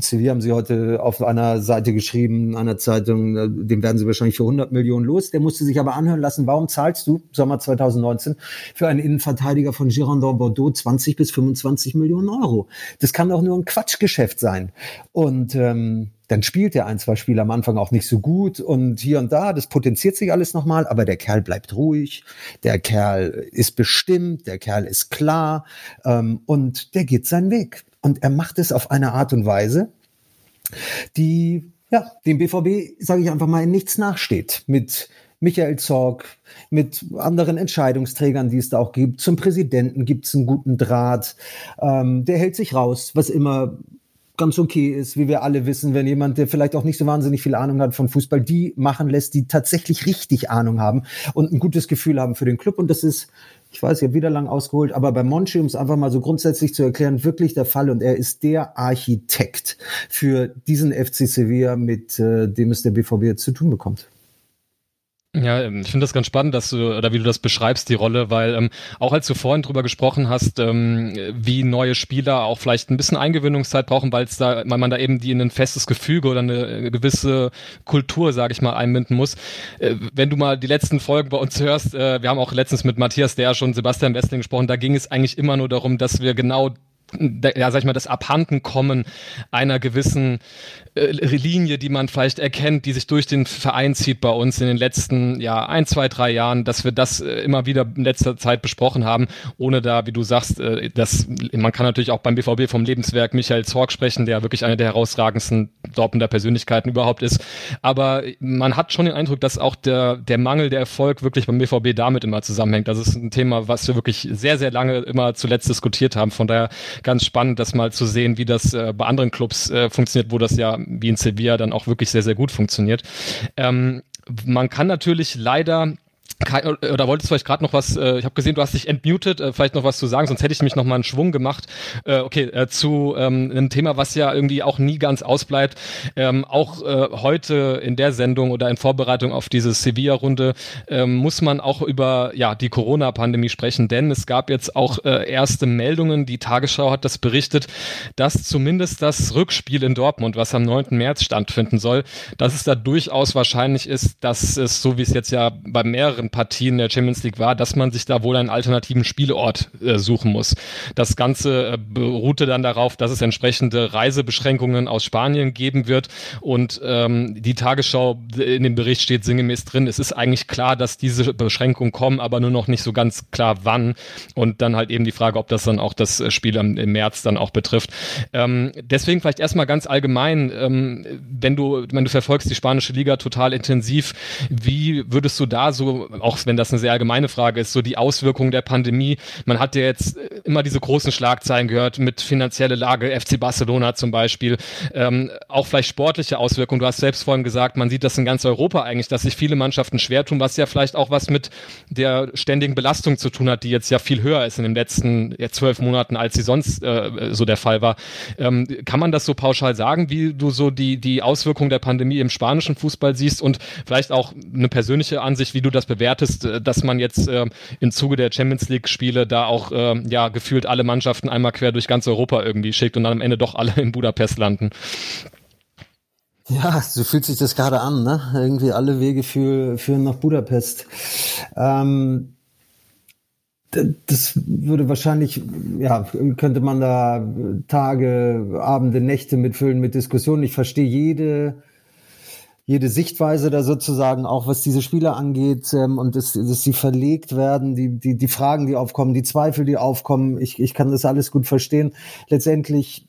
Sevilla haben sie heute auf einer Seite geschrieben, einer Zeitung, äh, dem werden sie wahrscheinlich für 100 Millionen los. Der musste sich aber anhören lassen, warum zahlst du, Sommer 2019, für einen Innenverteidiger von Girondin Bordeaux 20 bis 25 Millionen Euro? Das kann doch nur ein Quatschgeschäft sein. Und ähm, dann spielt er ein, zwei Spiele am Anfang auch nicht so gut und hier und da, das potenziert sich alles nochmal, aber der Kerl bleibt ruhig, der Kerl ist bestimmt, der Kerl ist klar ähm, und der geht seinen Weg. Und er macht es auf eine Art und Weise, die ja, dem BVB, sage ich einfach mal, in nichts nachsteht. Mit Michael Zorg, mit anderen Entscheidungsträgern, die es da auch gibt. Zum Präsidenten gibt es einen guten Draht. Ähm, der hält sich raus, was immer ganz okay ist, wie wir alle wissen, wenn jemand, der vielleicht auch nicht so wahnsinnig viel Ahnung hat von Fußball, die machen lässt, die tatsächlich richtig Ahnung haben und ein gutes Gefühl haben für den Club. Und das ist ich weiß, ich habe wieder lang ausgeholt, aber bei Monchi, um es einfach mal so grundsätzlich zu erklären, wirklich der Fall und er ist der Architekt für diesen FC Sevilla, mit äh, dem es der BVB jetzt zu tun bekommt. Ja, ähm, ich finde das ganz spannend, dass du, oder wie du das beschreibst, die Rolle, weil ähm, auch als du vorhin drüber gesprochen hast, ähm, wie neue Spieler auch vielleicht ein bisschen Eingewöhnungszeit brauchen, weil es da, weil man da eben die in ein festes Gefüge oder eine äh, gewisse Kultur, sage ich mal, einbinden muss. Äh, wenn du mal die letzten Folgen bei uns hörst, äh, wir haben auch letztens mit Matthias der schon Sebastian Westling gesprochen, da ging es eigentlich immer nur darum, dass wir genau ja, sag ich mal, das Abhandenkommen einer gewissen äh, Linie, die man vielleicht erkennt, die sich durch den Verein zieht bei uns in den letzten ja ein, zwei, drei Jahren, dass wir das äh, immer wieder in letzter Zeit besprochen haben, ohne da, wie du sagst, äh, dass man kann natürlich auch beim BVB vom Lebenswerk Michael Zorg sprechen, der wirklich eine der herausragendsten Dortmunder Persönlichkeiten überhaupt ist. Aber man hat schon den Eindruck, dass auch der, der Mangel der Erfolg wirklich beim BVB damit immer zusammenhängt. Das ist ein Thema, was wir wirklich sehr, sehr lange immer zuletzt diskutiert haben. Von daher ganz spannend, das mal zu sehen, wie das äh, bei anderen Clubs äh, funktioniert, wo das ja wie in Sevilla dann auch wirklich sehr, sehr gut funktioniert. Ähm, man kann natürlich leider oder wolltest du vielleicht gerade noch was, äh, ich habe gesehen, du hast dich entmutet, äh, vielleicht noch was zu sagen, sonst hätte ich nämlich noch einen Schwung gemacht. Äh, okay, äh, zu ähm, einem Thema, was ja irgendwie auch nie ganz ausbleibt. Ähm, auch äh, heute in der Sendung oder in Vorbereitung auf diese Sevilla-Runde ähm, muss man auch über ja die Corona-Pandemie sprechen, denn es gab jetzt auch äh, erste Meldungen, die Tagesschau hat das berichtet, dass zumindest das Rückspiel in Dortmund, was am 9. März stattfinden soll, dass es da durchaus wahrscheinlich ist, dass es, so wie es jetzt ja bei mehreren Partien der Champions League war, dass man sich da wohl einen alternativen Spielort äh, suchen muss. Das Ganze äh, beruhte dann darauf, dass es entsprechende Reisebeschränkungen aus Spanien geben wird und ähm, die Tagesschau in dem Bericht steht sinngemäß drin, es ist eigentlich klar, dass diese Beschränkungen kommen, aber nur noch nicht so ganz klar wann und dann halt eben die Frage, ob das dann auch das Spiel im, im März dann auch betrifft. Ähm, deswegen vielleicht erstmal ganz allgemein, ähm, wenn du, wenn du verfolgst die spanische Liga total intensiv, wie würdest du da so auch wenn das eine sehr allgemeine Frage ist, so die Auswirkungen der Pandemie. Man hat ja jetzt äh, immer diese großen Schlagzeilen gehört mit finanzielle Lage, FC Barcelona zum Beispiel, ähm, auch vielleicht sportliche Auswirkungen. Du hast selbst vorhin gesagt, man sieht das in ganz Europa eigentlich, dass sich viele Mannschaften schwer tun, was ja vielleicht auch was mit der ständigen Belastung zu tun hat, die jetzt ja viel höher ist in den letzten ja, zwölf Monaten, als sie sonst äh, so der Fall war. Ähm, kann man das so pauschal sagen, wie du so die, die Auswirkungen der Pandemie im spanischen Fußball siehst und vielleicht auch eine persönliche Ansicht, wie du das bewertest? äh, dass man jetzt äh, im Zuge der Champions League Spiele da auch äh, ja gefühlt alle Mannschaften einmal quer durch ganz Europa irgendwie schickt und dann am Ende doch alle in Budapest landen. Ja, so fühlt sich das gerade an, ne? Irgendwie alle Wege für, führen nach Budapest. Ähm, das würde wahrscheinlich, ja, könnte man da Tage, Abende, Nächte mitfüllen mit Diskussionen. Ich verstehe jede jede Sichtweise da sozusagen, auch was diese Spieler angeht, ähm, und dass, dass sie verlegt werden, die, die, die Fragen, die aufkommen, die Zweifel, die aufkommen, ich, ich kann das alles gut verstehen. Letztendlich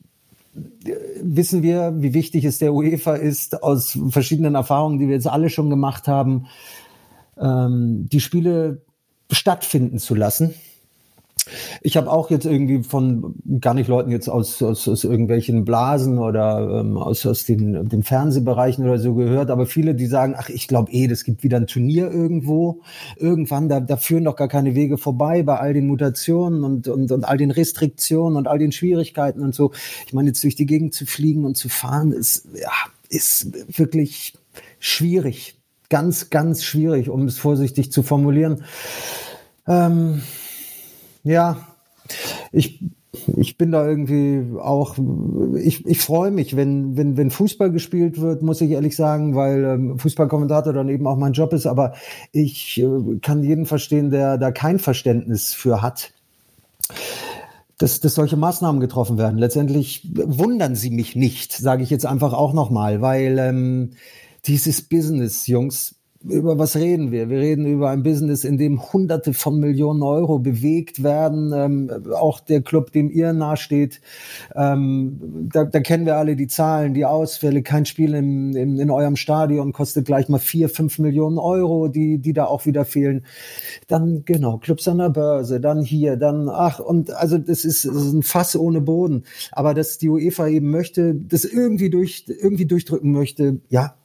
äh, wissen wir, wie wichtig es der UEFA ist, aus verschiedenen Erfahrungen, die wir jetzt alle schon gemacht haben, ähm, die Spiele stattfinden zu lassen Ich habe auch jetzt irgendwie von gar nicht Leuten jetzt aus, aus, aus irgendwelchen Blasen oder ähm, aus, aus den, den Fernsehbereichen oder so gehört, aber viele, die sagen, ach, ich glaube eh, das gibt wieder ein Turnier irgendwo. Irgendwann, da, da führen doch gar keine Wege vorbei bei all den Mutationen und, und, und all den Restriktionen und all den Schwierigkeiten und so. Ich meine, jetzt durch die Gegend zu fliegen und zu fahren, ist, ja, ist wirklich schwierig. Ganz, ganz schwierig, um es vorsichtig zu formulieren. Ähm, ja, ich, ich bin da irgendwie auch, ich, ich freue mich, wenn, wenn, wenn Fußball gespielt wird, muss ich ehrlich sagen, weil ähm, Fußballkommentator dann eben auch mein Job ist, aber ich äh, kann jeden verstehen, der da kein Verständnis für hat. Dass, dass solche Maßnahmen getroffen werden. Letztendlich wundern sie mich nicht, sage ich jetzt einfach auch nochmal, weil ähm, dieses Business, Jungs, über was reden wir? Wir reden über ein Business, in dem Hunderte von Millionen Euro bewegt werden. Ähm, auch der Club, dem ihr nahesteht, ähm, da, da kennen wir alle die Zahlen, die Ausfälle. Kein Spiel im, im, in eurem Stadion kostet gleich mal vier, fünf Millionen Euro, die, die da auch wieder fehlen. Dann, genau, Clubs an der Börse, dann hier, dann, ach, und also das ist, das ist ein Fass ohne Boden. Aber dass die UEFA eben möchte, das irgendwie durch, irgendwie durchdrücken möchte, ja,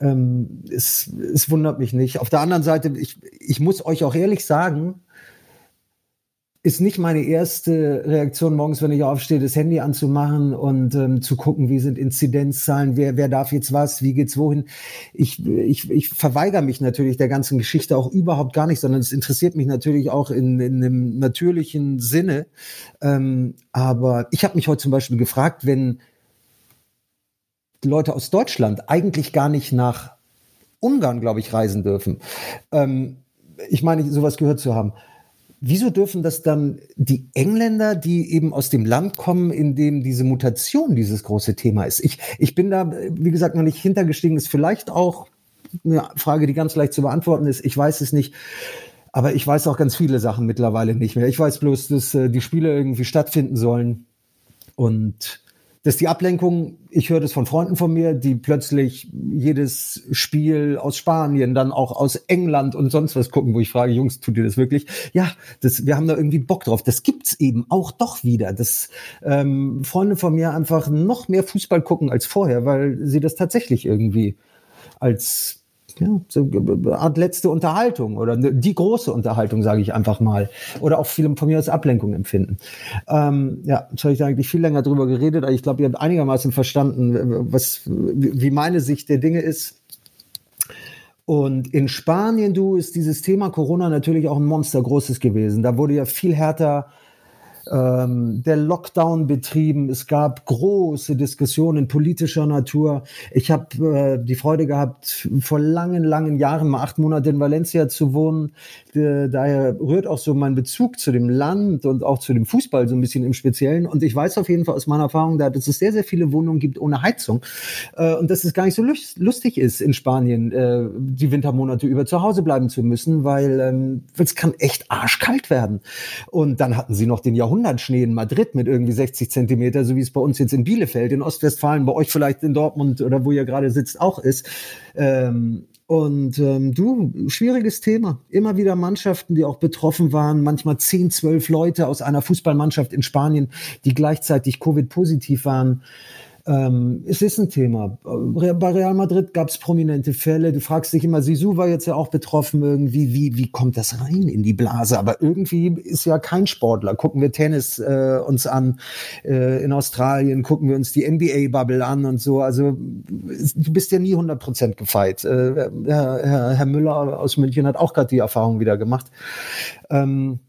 ähm, es, es wundert mich nicht. Auf der anderen Seite, ich, ich muss euch auch ehrlich sagen, ist nicht meine erste Reaktion morgens, wenn ich aufstehe, das Handy anzumachen und ähm, zu gucken, wie sind Inzidenzzahlen, wer, wer darf jetzt was, wie geht's wohin. Ich, ich, ich verweigere mich natürlich der ganzen Geschichte auch überhaupt gar nicht, sondern es interessiert mich natürlich auch in, in einem natürlichen Sinne. Ähm, aber ich habe mich heute zum Beispiel gefragt, wenn Leute aus Deutschland eigentlich gar nicht nach Ungarn, glaube ich, reisen dürfen. Ähm, ich meine, sowas gehört zu haben. Wieso dürfen das dann die Engländer, die eben aus dem Land kommen, in dem diese Mutation dieses große Thema ist? Ich, ich bin da, wie gesagt, noch nicht hintergestiegen. Ist vielleicht auch eine Frage, die ganz leicht zu beantworten ist. Ich weiß es nicht. Aber ich weiß auch ganz viele Sachen mittlerweile nicht mehr. Ich weiß bloß, dass äh, die Spiele irgendwie stattfinden sollen. Und dass die Ablenkung, ich höre das von Freunden von mir, die plötzlich jedes Spiel aus Spanien, dann auch aus England und sonst was gucken, wo ich frage, Jungs, tut ihr das wirklich? Ja, das, wir haben da irgendwie Bock drauf. Das gibt's eben auch doch wieder, dass ähm, Freunde von mir einfach noch mehr Fußball gucken als vorher, weil sie das tatsächlich irgendwie als ja, so eine Art letzte Unterhaltung oder die große Unterhaltung, sage ich einfach mal. Oder auch viele von mir als Ablenkung empfinden. Ähm, ja, jetzt habe ich da eigentlich viel länger drüber geredet, aber ich glaube, ihr habt einigermaßen verstanden, was, wie meine Sicht der Dinge ist. Und in Spanien, du, ist dieses Thema Corona natürlich auch ein Monster großes gewesen. Da wurde ja viel härter ähm, der Lockdown betrieben. Es gab große Diskussionen politischer Natur. Ich habe äh, die Freude gehabt, vor langen, langen Jahren mal acht Monate in Valencia zu wohnen. Äh, daher rührt auch so mein Bezug zu dem Land und auch zu dem Fußball so ein bisschen im Speziellen. Und ich weiß auf jeden Fall aus meiner Erfahrung, da, dass es sehr, sehr viele Wohnungen gibt ohne Heizung äh, und dass es gar nicht so lustig ist in Spanien, äh, die Wintermonate über zu Hause bleiben zu müssen, weil ähm, es kann echt arschkalt werden. Und dann hatten sie noch den Jahrhundert Jahrhundertschnee in Madrid mit irgendwie 60 Zentimeter, so wie es bei uns jetzt in Bielefeld, in Ostwestfalen, bei euch vielleicht in Dortmund oder wo ihr gerade sitzt auch ist. Ähm, und ähm, du, schwieriges Thema. Immer wieder Mannschaften, die auch betroffen waren, manchmal 10, 12 Leute aus einer Fußballmannschaft in Spanien, die gleichzeitig Covid-positiv waren. Ähm, es ist ein Thema. Bei Real Madrid gab es prominente Fälle. Du fragst dich immer, Sisu war jetzt ja auch betroffen irgendwie. Wie, wie kommt das rein in die Blase? Aber irgendwie ist ja kein Sportler. Gucken wir Tennis äh, uns an äh, in Australien, gucken wir uns die NBA-Bubble an und so. Also du bist ja nie 100 Prozent gefeit. Äh, Herr, Herr Müller aus München hat auch gerade die Erfahrung wieder gemacht. Ähm,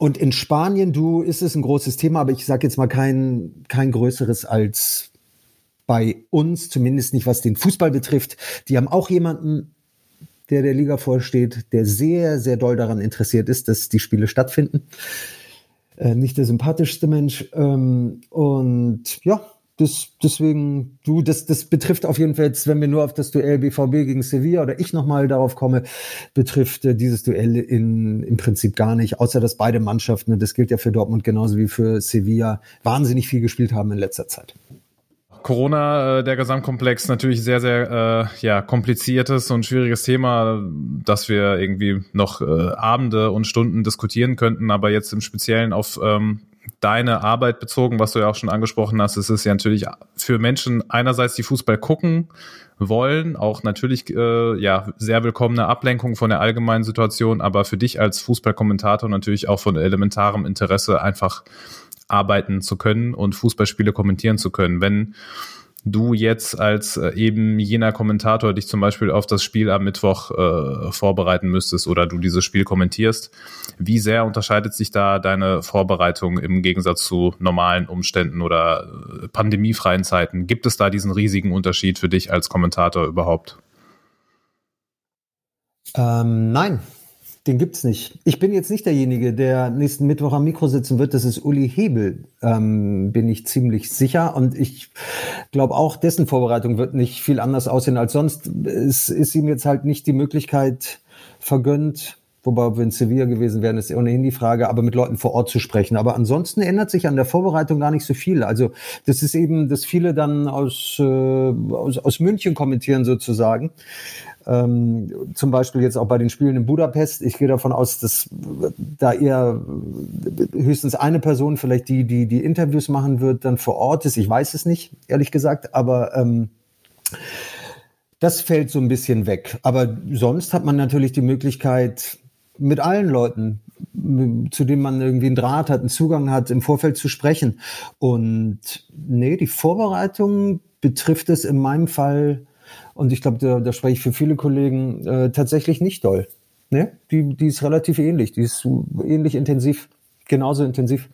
und in Spanien, du, ist es ein großes Thema, aber ich sage jetzt mal kein, kein größeres als bei uns, zumindest nicht was den Fußball betrifft. Die haben auch jemanden, der der Liga vorsteht, der sehr, sehr doll daran interessiert ist, dass die Spiele stattfinden. Äh, nicht der sympathischste Mensch. Ähm, und ja, das, deswegen, du, das, das betrifft auf jeden Fall jetzt, wenn wir nur auf das Duell BVB gegen Sevilla oder ich nochmal darauf komme, betrifft äh, dieses Duell in, im Prinzip gar nicht, außer dass beide Mannschaften, das gilt ja für Dortmund genauso wie für Sevilla, wahnsinnig viel gespielt haben in letzter Zeit Corona, äh, der Gesamtkomplex, natürlich sehr, sehr äh, ja, kompliziertes und schwieriges Thema, dass wir irgendwie noch äh, Abende und Stunden diskutieren könnten, aber jetzt im Speziellen auf ähm, deine Arbeit bezogen, was du ja auch schon angesprochen hast, ist es ja natürlich für Menschen einerseits, die Fußball gucken wollen, auch natürlich äh, ja sehr willkommene Ablenkung von der allgemeinen Situation, aber für dich als Fußballkommentator natürlich auch von elementarem Interesse einfach arbeiten zu können und Fußballspiele kommentieren zu können. Wenn du jetzt als äh, eben jener Kommentator dich zum Beispiel auf das Spiel am Mittwoch äh, vorbereiten müsstest oder du dieses Spiel kommentierst, wie sehr unterscheidet sich da deine Vorbereitung im Gegensatz zu normalen Umständen oder äh, pandemiefreien Zeiten? Gibt es da diesen riesigen Unterschied für dich als Kommentator überhaupt? Ähm, nein, den gibt's nicht. Ich bin jetzt nicht derjenige, der nächsten Mittwoch am Mikro sitzen wird. Das ist Uli Hebel, ähm, bin ich ziemlich sicher. Und ich glaube auch, dessen Vorbereitung wird nicht viel anders aussehen als sonst. Es ist ihm jetzt halt nicht die Möglichkeit vergönnt, Wobei, ob wir in Sevilla gewesen wären, ist ohnehin die Frage, aber mit Leuten vor Ort zu sprechen. Aber ansonsten ändert sich an der Vorbereitung gar nicht so viel. Also das ist eben, dass viele dann aus, äh, aus, aus München kommentieren sozusagen. Ähm, zum Beispiel jetzt auch bei den Spielen in Budapest. Ich gehe davon aus, dass da eher höchstens eine Person, vielleicht die, die die Interviews machen wird, dann vor Ort ist. Ich weiß es nicht, ehrlich gesagt, aber ähm, das fällt so ein bisschen weg. Aber sonst hat man natürlich die Möglichkeit, mit allen Leuten, zu denen man irgendwie einen Draht hat, einen Zugang hat, im Vorfeld zu sprechen. Und nee, die Vorbereitung betrifft es in meinem Fall und ich glaube, da, da spreche ich für viele Kollegen äh, tatsächlich nicht doll. Ne? Die, die ist relativ ähnlich, die ist ähnlich intensiv, genauso intensiv.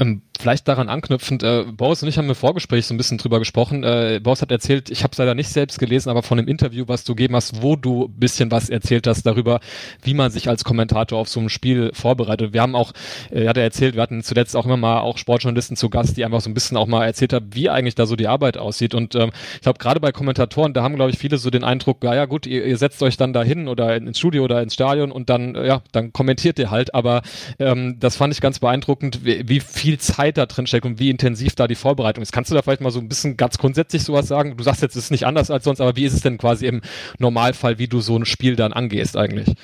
Ähm, vielleicht daran anknüpfend, äh, Boris und ich haben im Vorgespräch so ein bisschen drüber gesprochen. Äh, Boris hat erzählt, ich habe es leider nicht selbst gelesen, aber von einem Interview, was du gegeben hast, wo du bisschen was erzählt hast darüber, wie man sich als Kommentator auf so ein Spiel vorbereitet. Wir haben auch, äh, hat er erzählt, wir hatten zuletzt auch immer mal auch Sportjournalisten zu Gast, die einfach so ein bisschen auch mal erzählt haben, wie eigentlich da so die Arbeit aussieht. Und ähm, ich glaube, gerade bei Kommentatoren, da haben, glaube ich, viele so den Eindruck, ja, ja gut, ihr, ihr setzt euch dann da hin oder ins Studio oder ins Stadion und dann, äh, ja, dann kommentiert ihr halt. Aber ähm, das fand ich ganz beeindruckend, wie, wie viel Zeit da drin steckt und wie intensiv da die Vorbereitung ist. Kannst du da vielleicht mal so ein bisschen ganz grundsätzlich sowas sagen? Du sagst jetzt, es ist nicht anders als sonst, aber wie ist es denn quasi im Normalfall, wie du so ein Spiel dann angehst eigentlich?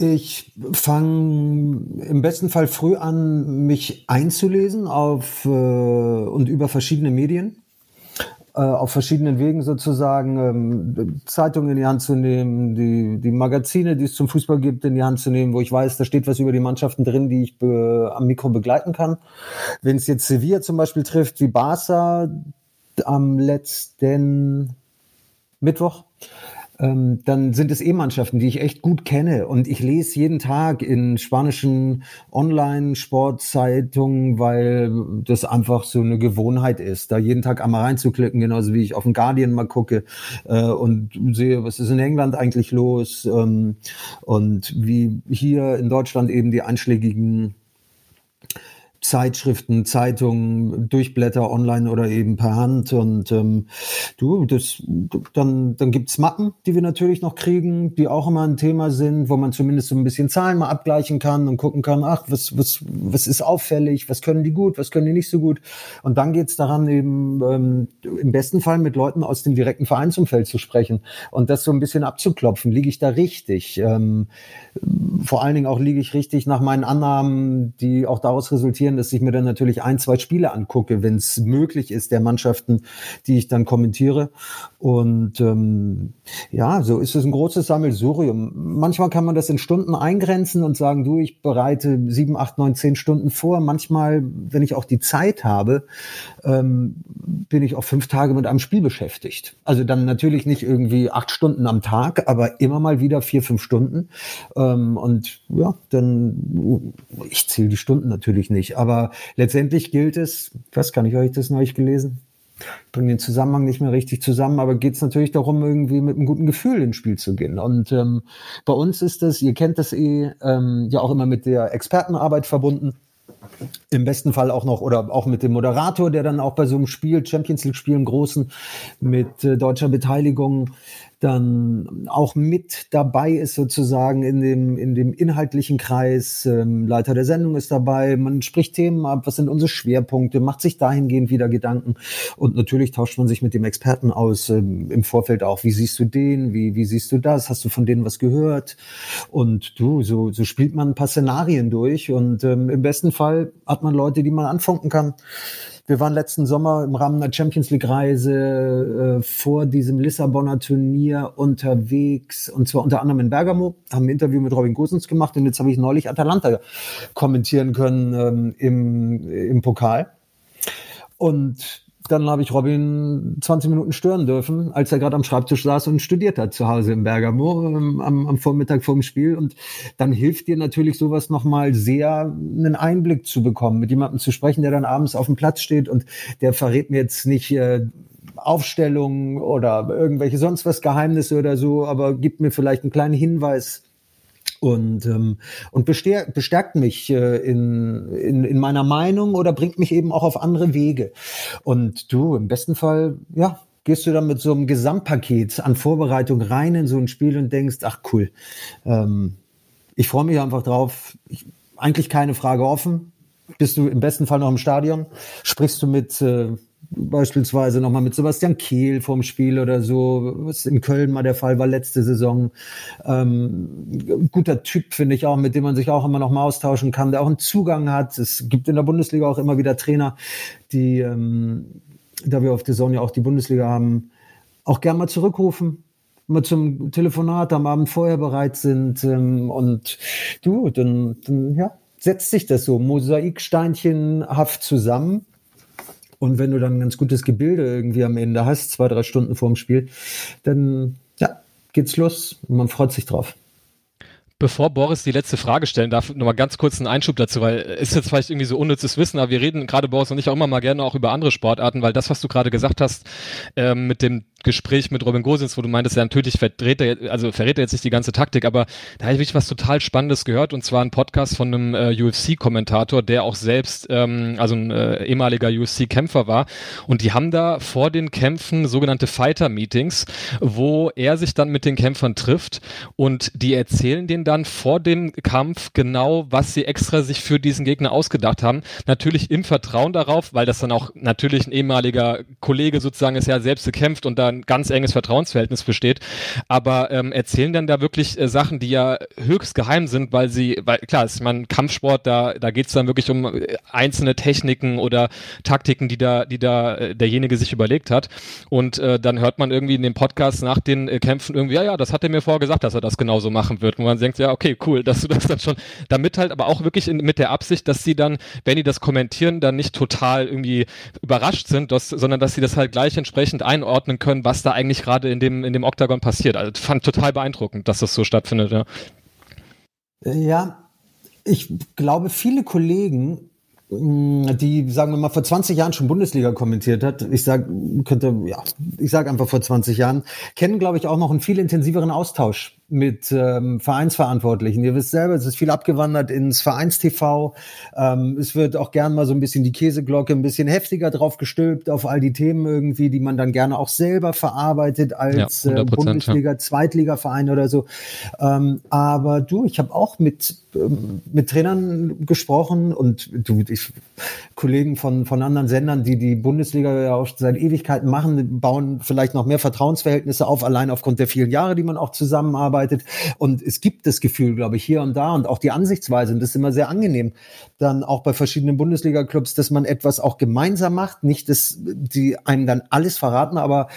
Ich fange im besten Fall früh an, mich einzulesen auf äh, und über verschiedene Medien äh, auf verschiedenen Wegen sozusagen ähm, Zeitungen in die Hand zu nehmen, die, die Magazine, die es zum Fußball gibt, in die Hand zu nehmen, wo ich weiß, da steht was über die Mannschaften drin, die ich be, am Mikro begleiten kann. Wenn es jetzt Sevilla zum Beispiel trifft, wie Barca am letzten Mittwoch, ähm, dann sind es E-Mannschaften, die ich echt gut kenne. Und ich lese jeden Tag in spanischen Online-Sportzeitungen, weil das einfach so eine Gewohnheit ist, da jeden Tag einmal reinzuklicken, genauso wie ich auf den Guardian mal gucke äh, und sehe, was ist in England eigentlich los ähm, und wie hier in Deutschland eben die einschlägigen Zeitschriften, Zeitungen, Durchblätter online oder eben per Hand. Und ähm, du, das, dann, dann gibt's Mappen, die wir natürlich noch kriegen, die auch immer ein Thema sind, wo man zumindest so ein bisschen Zahlen mal abgleichen kann und gucken kann, ach, was, was, was ist auffällig, was können die gut, was können die nicht so gut. Und dann geht's daran, eben ähm, im besten Fall mit Leuten aus dem direkten Vereinsumfeld zu sprechen und das so ein bisschen abzuklopfen. Liege ich da richtig? Ähm, vor allen Dingen auch liege ich richtig nach meinen Annahmen, die auch daraus resultieren, dass ich mir dann natürlich ein, zwei Spiele angucke, wenn es möglich ist, der Mannschaften, die ich dann kommentiere. Und ähm, ja, so ist es ein großes Sammelsurium. Manchmal kann man das in Stunden eingrenzen und sagen, du, ich bereite sieben, acht, neun, zehn Stunden vor. Manchmal, wenn ich auch die Zeit habe, ähm, bin ich auch fünf Tage mit einem Spiel beschäftigt. Also dann natürlich nicht irgendwie acht Stunden am Tag, aber immer mal wieder vier, fünf Stunden. Ähm, und ja, dann, ich zähle die Stunden natürlich nicht, aber letztendlich gilt es, was kann ich euch das neulich gelesen? Ich bringe den Zusammenhang nicht mehr richtig zusammen, aber geht es natürlich darum, irgendwie mit einem guten Gefühl ins Spiel zu gehen. Und ähm, bei uns ist das, ihr kennt das eh, ähm, ja auch immer mit der Expertenarbeit verbunden. Im besten Fall auch noch oder auch mit dem Moderator, der dann auch bei so einem Spiel, Champions League Spielen großen, mit äh, deutscher Beteiligung dann auch mit dabei ist sozusagen in dem, in dem inhaltlichen Kreis. Ähm, Leiter der Sendung ist dabei, man spricht Themen ab, was sind unsere Schwerpunkte, macht sich dahingehend wieder Gedanken und natürlich tauscht man sich mit dem Experten aus ähm, im Vorfeld auch. Wie siehst du den? Wie, wie siehst du das? Hast du von denen was gehört? Und du, so, so spielt man ein paar Szenarien durch und ähm, im besten Fall hat man Leute, die man anfunken kann. Wir waren letzten Sommer im Rahmen der Champions League Reise äh, vor diesem Lissabonner Turnier unterwegs und zwar unter anderem in Bergamo, haben ein Interview mit Robin Gosens gemacht und jetzt habe ich neulich Atalanta kommentieren können ähm, im, im Pokal. Und dann habe ich Robin 20 Minuten stören dürfen, als er gerade am Schreibtisch saß und studiert hat zu Hause in Bergamo ähm, am, am Vormittag vor dem Spiel. Und dann hilft dir natürlich sowas nochmal sehr, einen Einblick zu bekommen, mit jemandem zu sprechen, der dann abends auf dem Platz steht und der verrät mir jetzt nicht äh, Aufstellungen oder irgendwelche sonst was Geheimnisse oder so, aber gibt mir vielleicht einen kleinen Hinweis, und, ähm, und bestärkt, bestärkt mich äh, in, in, in meiner Meinung oder bringt mich eben auch auf andere Wege. Und du, im besten Fall, ja, gehst du dann mit so einem Gesamtpaket an Vorbereitung rein in so ein Spiel und denkst, ach cool, ähm, ich freue mich einfach drauf. Ich, eigentlich keine Frage offen. Bist du im besten Fall noch im Stadion? Sprichst du mit äh, beispielsweise nochmal mit Sebastian Kehl vorm Spiel oder so, was in Köln mal der Fall war letzte Saison. Ähm, guter Typ, finde ich auch, mit dem man sich auch immer noch mal austauschen kann, der auch einen Zugang hat. Es gibt in der Bundesliga auch immer wieder Trainer, die, ähm, da wir auf der Saison ja auch die Bundesliga haben, auch gern mal zurückrufen, mal zum Telefonat am Abend vorher bereit sind ähm, und du, dann, dann ja, setzt sich das so mosaiksteinchenhaft zusammen und wenn du dann ein ganz gutes Gebilde irgendwie am Ende hast, zwei, drei Stunden vorm Spiel, dann ja, geht's los und man freut sich drauf. Bevor Boris die letzte Frage stellen darf, nochmal ganz kurz einen Einschub dazu, weil ist jetzt vielleicht irgendwie so unnützes Wissen, aber wir reden gerade Boris und ich auch immer mal gerne auch über andere Sportarten, weil das, was du gerade gesagt hast, ähm, mit dem Gespräch mit Robin Gosens, wo du meintest, ja natürlich verdreht er, also verrät er jetzt nicht die ganze Taktik, aber da habe ich was total Spannendes gehört und zwar ein Podcast von einem äh, UFC-Kommentator, der auch selbst, ähm, also ein äh, ehemaliger UFC-Kämpfer war und die haben da vor den Kämpfen sogenannte Fighter-Meetings, wo er sich dann mit den Kämpfern trifft und die erzählen denen dann vor dem Kampf genau, was sie extra sich für diesen Gegner ausgedacht haben. Natürlich im Vertrauen darauf, weil das dann auch natürlich ein ehemaliger Kollege sozusagen ist, ja selbst gekämpft und da ein ganz enges Vertrauensverhältnis besteht. Aber ähm, erzählen dann da wirklich äh, Sachen, die ja höchst geheim sind, weil sie, weil klar, ist man Kampfsport, da, da geht es dann wirklich um äh, einzelne Techniken oder Taktiken, die da, die da äh, derjenige sich überlegt hat. Und äh, dann hört man irgendwie in dem Podcast nach den äh, Kämpfen irgendwie, ja, ja, das hat er mir vorher gesagt, dass er das genauso machen wird. Und man denkt, ja, okay, cool, dass du das dann schon, damit halt aber auch wirklich in, mit der Absicht, dass sie dann, wenn die das kommentieren, dann nicht total irgendwie überrascht sind, dass, sondern dass sie das halt gleich entsprechend einordnen können, was da eigentlich gerade in dem, in dem Oktagon passiert. Also fand total beeindruckend, dass das so stattfindet, ja. Ja, ich glaube, viele Kollegen Mm, die, sagen wir mal, vor 20 Jahren schon Bundesliga kommentiert hat, ich sag, könnte, ja, ich sag einfach vor 20 Jahren, kennen, glaube ich, auch noch einen viel intensiveren Austausch mit ähm, Vereinsverantwortlichen. Ihr wisst selber, es ist viel abgewandert ins Vereinstv. Ähm, es wird auch gern mal so ein bisschen die Käseglocke ein bisschen heftiger drauf gestülpt auf all die Themen irgendwie, die man dann gerne auch selber verarbeitet als ja, äh, Bundesliga, ja. Zweitligaverein oder so. Ähm, aber du, ich habe auch mit ähm, mit Trainern gesprochen und du, ich, Kollegen von von anderen Sendern, die die Bundesliga ja auch seit Ewigkeiten machen, bauen vielleicht noch mehr Vertrauensverhältnisse auf, allein aufgrund der vielen Jahre, die man auch zusammenarbeitet arbeitet. Und es gibt das Gefühl, glaube ich, hier und da und auch die Ansichtsweise, und das ist immer sehr angenehm, dann auch bei verschiedenen Bundesliga-Clubs, dass man etwas auch gemeinsam macht, nicht, dass die einem dann alles verraten, aber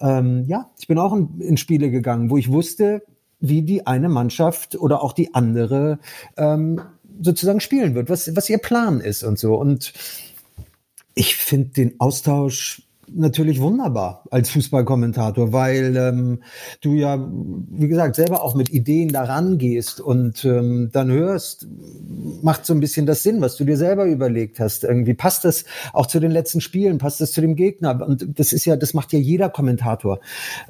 ähm, ja, ich bin auch in, in Spiele gegangen, wo ich wusste, wie die eine Mannschaft oder auch die andere ähm, sozusagen spielen wird, was, was ihr Plan ist und so. Und ich finde den Austausch natürlich wunderbar als Fußballkommentator, weil ähm, du ja, wie gesagt, selber auch mit Ideen daran gehst und ähm, dann hörst, macht so ein bisschen das Sinn, was du dir selber überlegt hast. Irgendwie passt das auch zu den letzten Spielen, passt das zu dem Gegner. Und das ist ja, das macht ja jeder Kommentator,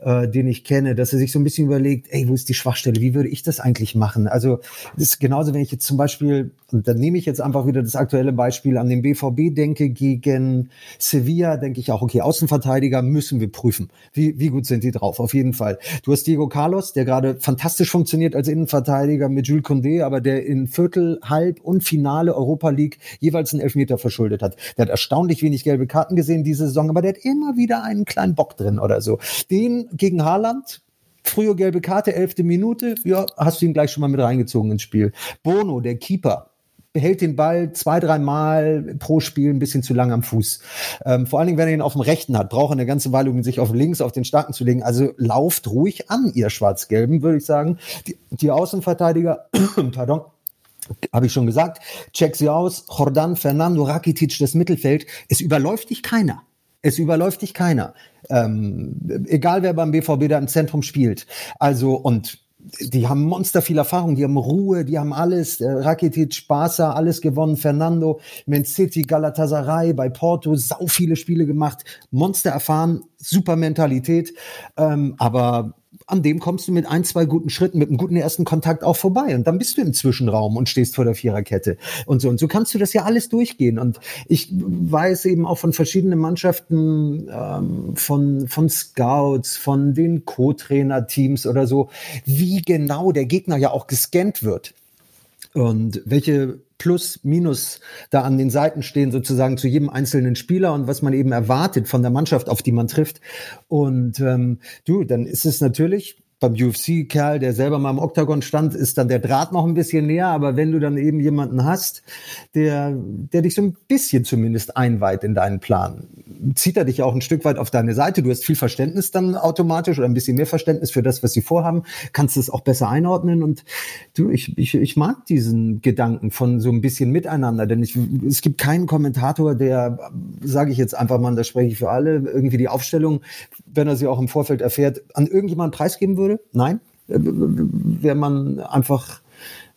äh, den ich kenne, dass er sich so ein bisschen überlegt, ey, wo ist die Schwachstelle? Wie würde ich das eigentlich machen? Also das ist genauso, wenn ich jetzt zum Beispiel, und dann nehme ich jetzt einfach wieder das aktuelle Beispiel an den BVB denke gegen Sevilla, denke ich auch, okay, Außenverteidiger müssen wir prüfen. Wie, wie gut sind die drauf? Auf jeden Fall. Du hast Diego Carlos, der gerade fantastisch funktioniert als Innenverteidiger mit Jules Condé, aber der in Viertel, Halb und Finale Europa League jeweils einen Elfmeter verschuldet hat. Der hat erstaunlich wenig gelbe Karten gesehen diese Saison, aber der hat immer wieder einen kleinen Bock drin oder so. Den gegen Haaland, frühe gelbe Karte, elfte Minute, ja, hast du ihn gleich schon mal mit reingezogen ins Spiel. Bono, der Keeper, behält den Ball zwei, dreimal pro Spiel ein bisschen zu lang am Fuß. Ähm, vor allen Dingen, wenn er ihn auf dem rechten hat, braucht er eine ganze Weile, um sich auf links auf den starken zu legen. Also lauft ruhig an, ihr Schwarz-Gelben, würde ich sagen. Die, die Außenverteidiger, [COUGHS] pardon, habe ich schon gesagt, check sie aus. Jordan, Fernando, Rakitic, das Mittelfeld. Es überläuft dich keiner. Es überläuft dich keiner. Ähm, egal wer beim BVB da im Zentrum spielt. Also, und die haben monster viel Erfahrung, die haben Ruhe, die haben alles, äh, Rakitic, Barca, alles gewonnen, Fernando, Man City, Galatasaray, bei Porto, sau viele Spiele gemacht, Monster erfahren, super Mentalität, ähm, aber an dem kommst du mit ein, zwei guten Schritten, mit einem guten ersten Kontakt auch vorbei. Und dann bist du im Zwischenraum und stehst vor der Viererkette. Und so. Und so kannst du das ja alles durchgehen. Und ich weiß eben auch von verschiedenen Mannschaften, ähm, von, von Scouts, von den Co-Trainer-Teams oder so, wie genau der Gegner ja auch gescannt wird. Und welche Plus, Minus da an den Seiten stehen, sozusagen zu jedem einzelnen Spieler und was man eben erwartet von der Mannschaft, auf die man trifft. Und ähm, du, dann ist es natürlich beim UFC-Kerl, der selber mal im Oktagon stand, ist dann der Draht noch ein bisschen näher. Aber wenn du dann eben jemanden hast, der, der dich so ein bisschen zumindest einweiht in deinen Plan, zieht er dich auch ein Stück weit auf deine Seite. Du hast viel Verständnis dann automatisch oder ein bisschen mehr Verständnis für das, was sie vorhaben, kannst es auch besser einordnen. Und du, ich, ich, ich mag diesen Gedanken von so ein bisschen miteinander, denn ich, es gibt keinen Kommentator, der, sage ich jetzt einfach mal, da spreche ich für alle, irgendwie die Aufstellung, wenn er sie auch im Vorfeld erfährt, an irgendjemanden preisgeben würde würde? Nein. Äh, Wäre man einfach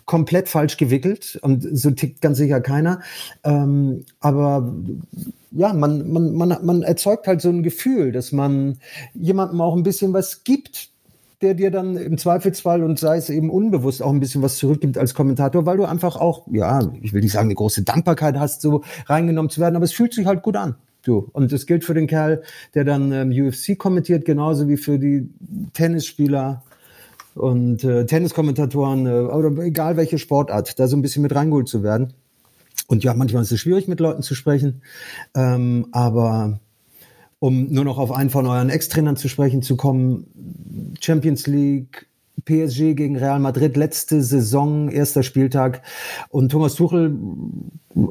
komplett falsch gewickelt und so tickt ganz sicher keiner. Ähm, aber ja, man, man, man, man erzeugt halt so ein Gefühl, dass man jemandem auch ein bisschen was gibt, der dir dann im Zweifelsfall und sei es eben unbewusst auch ein bisschen was zurückgibt als Kommentator, weil du einfach auch, ja, ich will nicht sagen, eine große Dankbarkeit hast, so reingenommen zu werden, aber es fühlt sich halt gut an. Du. Und das gilt für den Kerl, der dann ähm, UFC kommentiert, genauso wie für die Tennisspieler und äh, Tenniskommentatoren, äh, oder egal welche Sportart, da so ein bisschen mit reingeholt zu werden. Und ja, manchmal ist es schwierig, mit Leuten zu sprechen. Ähm, aber um nur noch auf einen von euren Ex-Trainern zu sprechen zu kommen, Champions League, PSG gegen Real Madrid, letzte Saison, erster Spieltag. Und Thomas Tuchel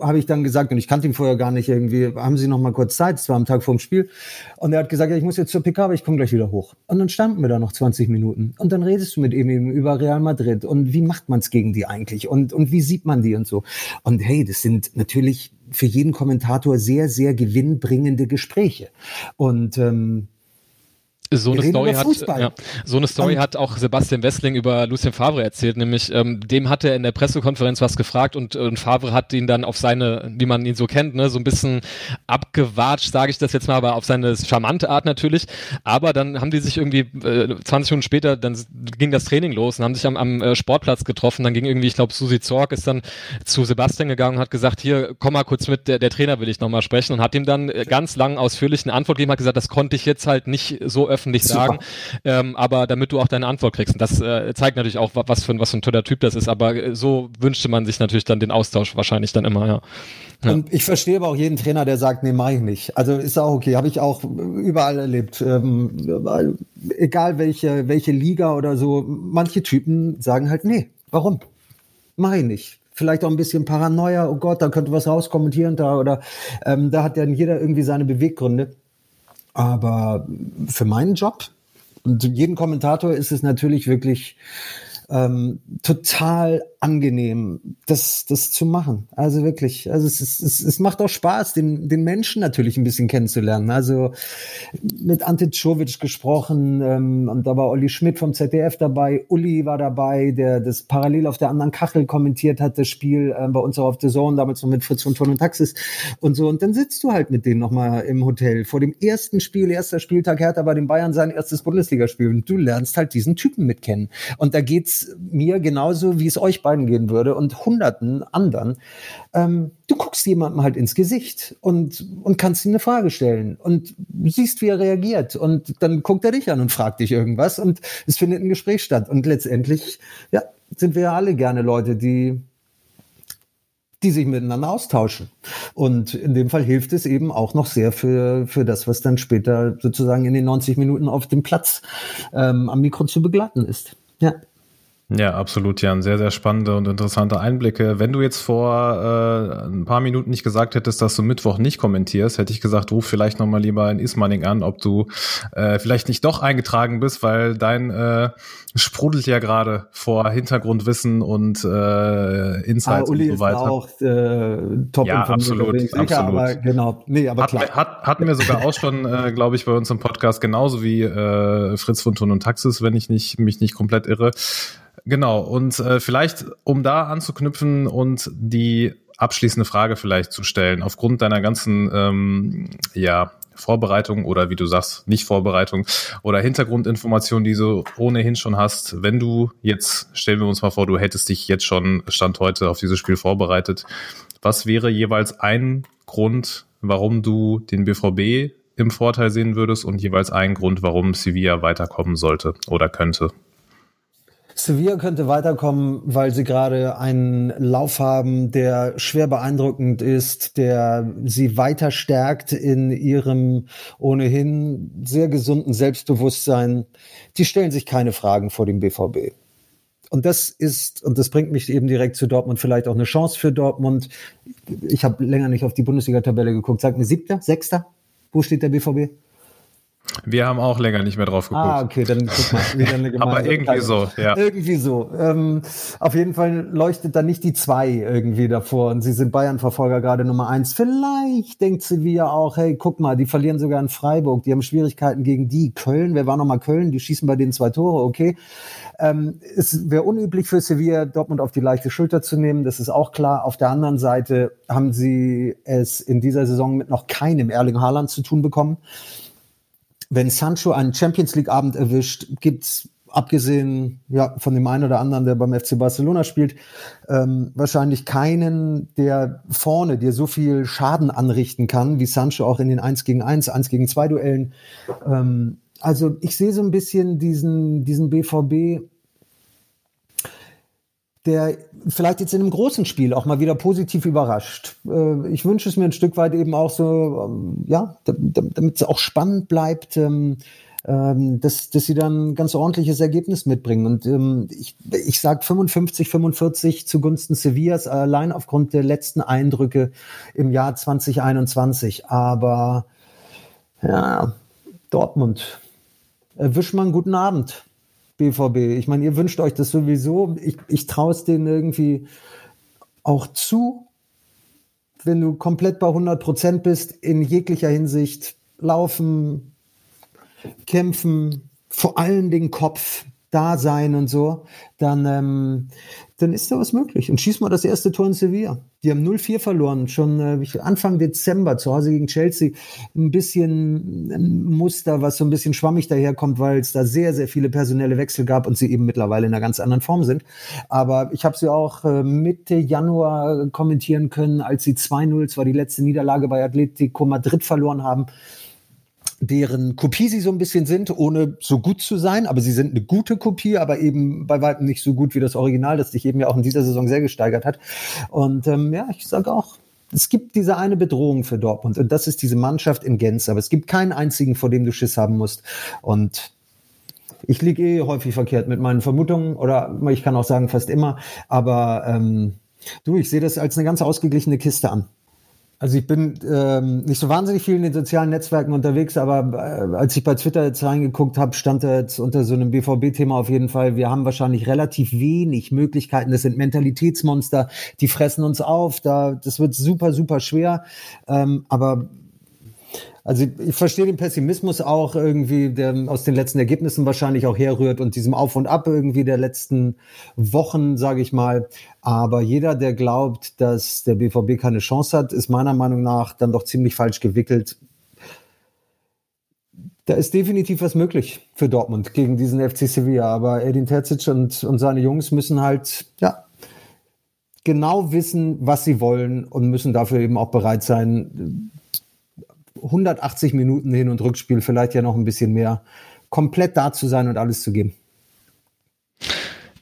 habe ich dann gesagt, und ich kannte ihn vorher gar nicht irgendwie, haben Sie noch mal kurz Zeit? Es war am Tag vor dem Spiel. Und er hat gesagt, ja, ich muss jetzt zur PK, aber ich komme gleich wieder hoch. Und dann standen wir da noch 20 Minuten. Und dann redest du mit ihm über Real Madrid. Und wie macht man es gegen die eigentlich? Und, und wie sieht man die und so? Und hey, das sind natürlich für jeden Kommentator sehr, sehr gewinnbringende Gespräche. Und ähm, so eine, Story hat, ja, so eine Story um, hat auch Sebastian Wessling über Lucien Favre erzählt, nämlich ähm, dem hat er in der Pressekonferenz was gefragt und, und Favre hat ihn dann auf seine, wie man ihn so kennt, ne, so ein bisschen abgewatscht, sage ich das jetzt mal, aber auf seine charmante Art natürlich. Aber dann haben die sich irgendwie äh, 20 Minuten später, dann ging das Training los und haben sich am, am äh, Sportplatz getroffen. Dann ging irgendwie, ich glaube, Susi Zorg ist dann zu Sebastian gegangen und hat gesagt, hier, komm mal kurz mit, der, der Trainer will ich nochmal sprechen und hat ihm dann äh, ganz lang ausführlich eine Antwort gegeben, hat gesagt, das konnte ich jetzt halt nicht so öffentlich öffentlich Super. sagen, ähm, aber damit du auch deine Antwort kriegst. Und das äh, zeigt natürlich auch, was für, was für ein toller Typ das ist, aber äh, so wünschte man sich natürlich dann den Austausch wahrscheinlich dann immer, ja. Ja. Und ich verstehe aber auch jeden Trainer, der sagt, nee, mach ich nicht. Also ist auch okay, habe ich auch überall erlebt. Ähm, egal welche, welche Liga oder so, manche Typen sagen halt, nee, warum? Mach ich nicht. Vielleicht auch ein bisschen Paranoia, oh Gott, da könnte was rauskommentieren da oder ähm, da hat dann jeder irgendwie seine Beweggründe. Aber für meinen Job und jeden Kommentator ist es natürlich wirklich ähm, total angenehm, das, das zu machen. Also wirklich, also es, ist, es, es macht auch Spaß, den, den Menschen natürlich ein bisschen kennenzulernen. Also mit Ante Czovic gesprochen ähm, und da war Olli Schmidt vom ZDF dabei, Uli war dabei, der das parallel auf der anderen Kachel kommentiert hat, das Spiel äh, bei uns auch auf The Zone, damals noch mit Fritz von Ton und Taxis und so. Und dann sitzt du halt mit denen nochmal im Hotel vor dem ersten Spiel, erster Spieltag Hertha bei den Bayern sein erstes Bundesligaspiel und du lernst halt diesen Typen mitkennen. Und da geht's mir genauso, wie es euch beiden gehen würde und hunderten anderen. Ähm, du guckst jemandem halt ins Gesicht und, und kannst ihm eine Frage stellen und siehst, wie er reagiert. Und dann guckt er dich an und fragt dich irgendwas und es findet ein Gespräch statt. Und letztendlich, ja, sind wir ja alle gerne Leute, die die sich miteinander austauschen. Und in dem Fall hilft es eben auch noch sehr für, für das, was dann später sozusagen in den 90 Minuten auf dem Platz ähm, am Mikro zu begleiten ist. Ja. Ja, absolut, Jan. Sehr, sehr spannende und interessante Einblicke. Wenn du jetzt vor äh, ein paar Minuten nicht gesagt hättest, dass du Mittwoch nicht kommentierst, hätte ich gesagt, ruf vielleicht nochmal lieber in Ismaning an, ob du äh, vielleicht nicht doch eingetragen bist, weil dein äh, sprudelt ja gerade vor Hintergrundwissen und äh, Insights ah, Uli und so weiter. Ist auch äh, top ja, absolut, sicher, absolut. Aber genau, nee, aber hat, klar. Hat, hatten wir sogar auch schon, äh, glaube ich, bei uns im Podcast genauso wie äh, Fritz von Thun und Taxis, wenn ich nicht mich nicht komplett irre. Genau, und äh, vielleicht, um da anzuknüpfen und die abschließende Frage vielleicht zu stellen, aufgrund deiner ganzen ähm, ja, Vorbereitung oder wie du sagst, nicht Vorbereitung oder Hintergrundinformationen, die du ohnehin schon hast, wenn du jetzt, stellen wir uns mal vor, du hättest dich jetzt schon Stand heute auf dieses Spiel vorbereitet, was wäre jeweils ein Grund, warum du den BVB im Vorteil sehen würdest und jeweils ein Grund, warum Sevilla weiterkommen sollte oder könnte? Sevilla könnte weiterkommen, weil sie gerade einen Lauf haben, der schwer beeindruckend ist, der sie weiter stärkt in ihrem ohnehin sehr gesunden Selbstbewusstsein. Die stellen sich keine Fragen vor dem BVB. Und das ist, und das bringt mich eben direkt zu Dortmund, vielleicht auch eine Chance für Dortmund. Ich habe länger nicht auf die Bundesliga-Tabelle geguckt. Sag mir siebter, sechster? Wo steht der BVB? Wir haben auch länger nicht mehr drauf geguckt. Ah, okay, dann guck mal. Wieder eine [LAUGHS] Aber irgendwie so, ja. Irgendwie so. Ähm, auf jeden Fall leuchtet da nicht die zwei irgendwie davor und sie sind Bayern-Verfolger gerade Nummer eins. Vielleicht denkt Sevilla auch, hey, guck mal, die verlieren sogar in Freiburg, die haben Schwierigkeiten gegen die. Köln, wer war nochmal Köln? Die schießen bei denen zwei Tore, okay. Ähm, es wäre unüblich für Sevilla, Dortmund auf die leichte Schulter zu nehmen, das ist auch klar. Auf der anderen Seite haben sie es in dieser Saison mit noch keinem Erling Haaland zu tun bekommen wenn Sancho einen Champions League Abend erwischt, gibt's abgesehen ja von dem einen oder anderen, der beim FC Barcelona spielt, ähm, wahrscheinlich keinen, der vorne dir so viel Schaden anrichten kann, wie Sancho auch in den 1 gegen 1, 1 gegen 2 Duellen. Ähm, also ich sehe so ein bisschen diesen, diesen BVB der vielleicht jetzt in einem großen Spiel auch mal wieder positiv überrascht. Äh, ich wünsche es mir ein Stück weit eben auch so, ähm, ja, damit es auch spannend bleibt, ähm, ähm, dass, dass sie dann ein ganz ordentliches Ergebnis mitbringen. Und ich, ich sage 55, 45 zugunsten Sevillas, allein aufgrund der letzten Eindrücke im Jahr 2021. Aber ja, Dortmund, erwisch mal einen guten Abend. BVB. Ich meine, ihr wünscht euch das sowieso. Ich, ich traue es denen irgendwie auch zu, wenn du komplett bei 100 Prozent bist, in jeglicher Hinsicht laufen, kämpfen, vor allen Dingen Kopf, da sein und so, dann, ähm, dann ist da was möglich. Und schieß mal das erste Tor in Sevilla. Die haben 0-4 verloren, schon äh, Anfang Dezember zu Hause gegen Chelsea. Ein bisschen ein Muster, was so ein bisschen schwammig daherkommt, weil es da sehr, sehr viele personelle Wechsel gab und sie eben mittlerweile in einer ganz anderen Form sind. Aber ich habe sie auch äh, Mitte Januar kommentieren können, als sie 2-0, zwar die letzte Niederlage bei Atletico Madrid verloren haben deren Kopie sie so ein bisschen sind, ohne so gut zu sein, aber sie sind eine gute Kopie, aber eben bei weitem nicht so gut wie das Original, das sich eben ja auch in dieser Saison sehr gesteigert hat. Und ähm, ja, ich sage auch, es gibt diese eine Bedrohung für Dortmund und das ist diese Mannschaft in Gänze, aber es gibt keinen einzigen, vor dem du Schiss haben musst. Und ich liege eh häufig verkehrt mit meinen Vermutungen oder ich kann auch sagen fast immer, aber ähm, du, ich sehe das als eine ganz ausgeglichene Kiste an. Also ich bin ähm, nicht so wahnsinnig viel in den sozialen Netzwerken unterwegs, aber äh, als ich bei Twitter jetzt reingeguckt habe, stand da jetzt unter so einem BVB-Thema auf jeden Fall, wir haben wahrscheinlich relativ wenig Möglichkeiten. Das sind Mentalitätsmonster, die fressen uns auf. Da, das wird super, super schwer. Ähm, aber also ich verstehe den Pessimismus auch irgendwie, der aus den letzten Ergebnissen wahrscheinlich auch herrührt und diesem Auf und Ab irgendwie der letzten Wochen, sage ich mal. Aber jeder, der glaubt, dass der BVB keine Chance hat, ist meiner Meinung nach dann doch ziemlich falsch gewickelt. Da ist definitiv was möglich für Dortmund gegen diesen FC Sevilla. Aber Edin Terzic und, und seine Jungs müssen halt, ja, genau wissen, was sie wollen und müssen dafür eben auch bereit sein, 180 Minuten Hin- und Rückspiel, vielleicht ja noch ein bisschen mehr, komplett da zu sein und alles zu geben.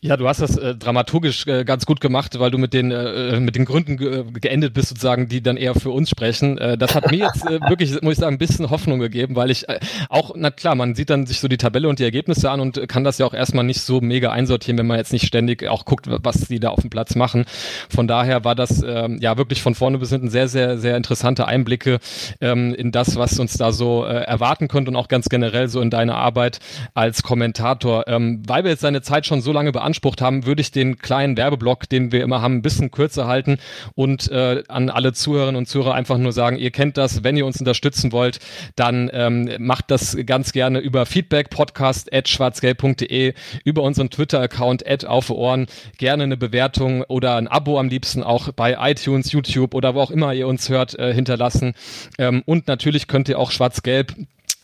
Ja, du hast das äh, dramaturgisch äh, ganz gut gemacht, weil du mit den äh, äh mit den Gründen ge geendet bist sozusagen, die dann eher für uns sprechen. Äh, das hat mir jetzt äh, [LAUGHS] wirklich, muss ich sagen, ein bisschen Hoffnung gegeben, weil ich äh, auch, na klar, man sieht dann sich so die Tabelle und die Ergebnisse an und kann das ja auch erstmal nicht so mega einsortieren, wenn man jetzt nicht ständig auch guckt, was die da auf dem Platz machen. Von daher war das äh, ja wirklich von vorne bis hinten sehr, sehr, sehr interessante Einblicke ähm, in das, was uns da so äh, erwarten könnte und auch ganz generell so in deine Arbeit als Kommentator. Ähm, weil wir jetzt deine Zeit schon so lange beantworten beansprucht haben, würde ich den kleinen Werbeblock, den wir immer haben, ein bisschen kürzer halten und äh, an alle Zuhörerinnen und Zuhörer einfach nur sagen, ihr kennt das, wenn ihr uns unterstützen wollt, dann ähm, macht das ganz gerne über Feedback Podcast at schwarzgelb.de, über unseren Twitter-Account at auf Ohren, gerne eine Bewertung oder ein Abo am liebsten auch bei iTunes, YouTube oder wo auch immer ihr uns hört, äh, hinterlassen. Ähm, und natürlich könnt ihr auch schwarz-gelb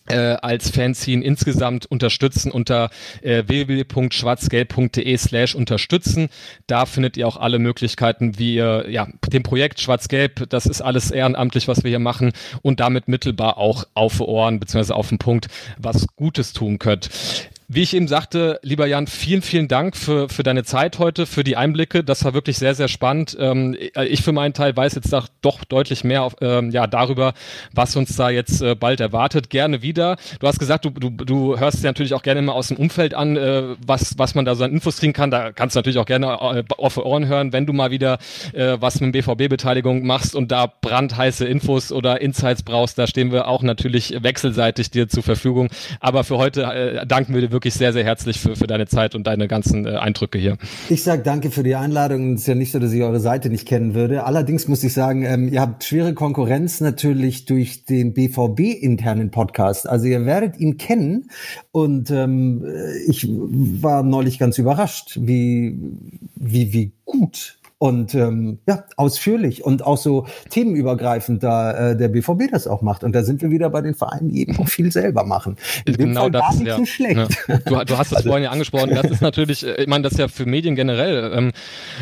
äh, als Fanzine insgesamt unterstützen unter äh, www.schwarzgelb.de slash unterstützen. Da findet ihr auch alle Möglichkeiten, wie ihr ja, dem Projekt Schwarz-Gelb, das ist alles ehrenamtlich, was wir hier machen und damit mittelbar auch auf Ohren beziehungsweise auf den Punkt was Gutes tun könnt. Wie ich eben sagte, lieber Jan, vielen, vielen Dank für, für deine Zeit heute, für die Einblicke. Das war wirklich sehr, sehr spannend. Ähm, ich für meinen Teil weiß jetzt doch deutlich mehr auf, ähm, ja, darüber, was uns da jetzt äh, bald erwartet. Gerne wieder. Du hast gesagt, du, du, du hörst dir natürlich auch gerne immer aus dem Umfeld an, äh, was, was man da so an Infos kriegen kann. Da kannst du natürlich auch gerne äh, auf Ohren hören, wenn du mal wieder was mit BVB-Beteiligung machst und da brandheiße Infos oder Insights brauchst. Da stehen wir auch natürlich wechselseitig dir zur Verfügung. Aber für heute danken wir dir wirklich sehr, sehr herzlich für, für deine Zeit und deine ganzen äh, Eindrücke hier. Ich sage danke für die Einladung. Es ist ja nicht so, dass ich eure Seite nicht kennen würde. Allerdings muss ich sagen, ähm, ihr habt schwere Konkurrenz natürlich durch den BVB-internen Podcast. Also ihr werdet ihn kennen und ähm, ich war neulich ganz überrascht, wie, wie, wie gut und ähm, ja, ausführlich und auch so themenübergreifend, da äh, der BVB das auch macht. Und da sind wir wieder bei den Vereinen, die eben auch viel selber machen. In genau Fall das, gar nicht ja. so schlecht. Ja. Du, du, hast es also, vorhin ja angesprochen, das ist natürlich, äh, ich meine, das ist ja für Medien generell, ähm,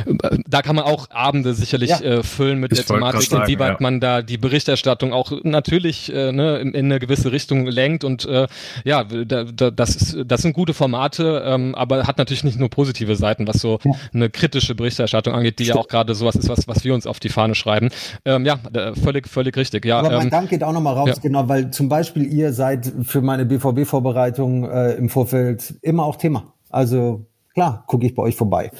äh, da kann man auch Abende sicherlich ja. äh, füllen mit ich der Thematik, sagen, inwieweit man da die Berichterstattung auch natürlich äh, ne, in, in eine gewisse Richtung lenkt und äh, ja, da, da, das, ist, das sind gute Formate, ähm, aber hat natürlich nicht nur positive Seiten, was so eine kritische Berichterstattung angeht, die ja auch gerade sowas ist, was, was wir uns auf die Fahne schreiben. Ähm, ja, völlig, völlig richtig. Ja, Aber mein ähm, Dank geht auch nochmal raus, ja. genau, weil zum Beispiel ihr seid für meine BVB-Vorbereitung äh, im Vorfeld immer auch Thema. Also klar, gucke ich bei euch vorbei.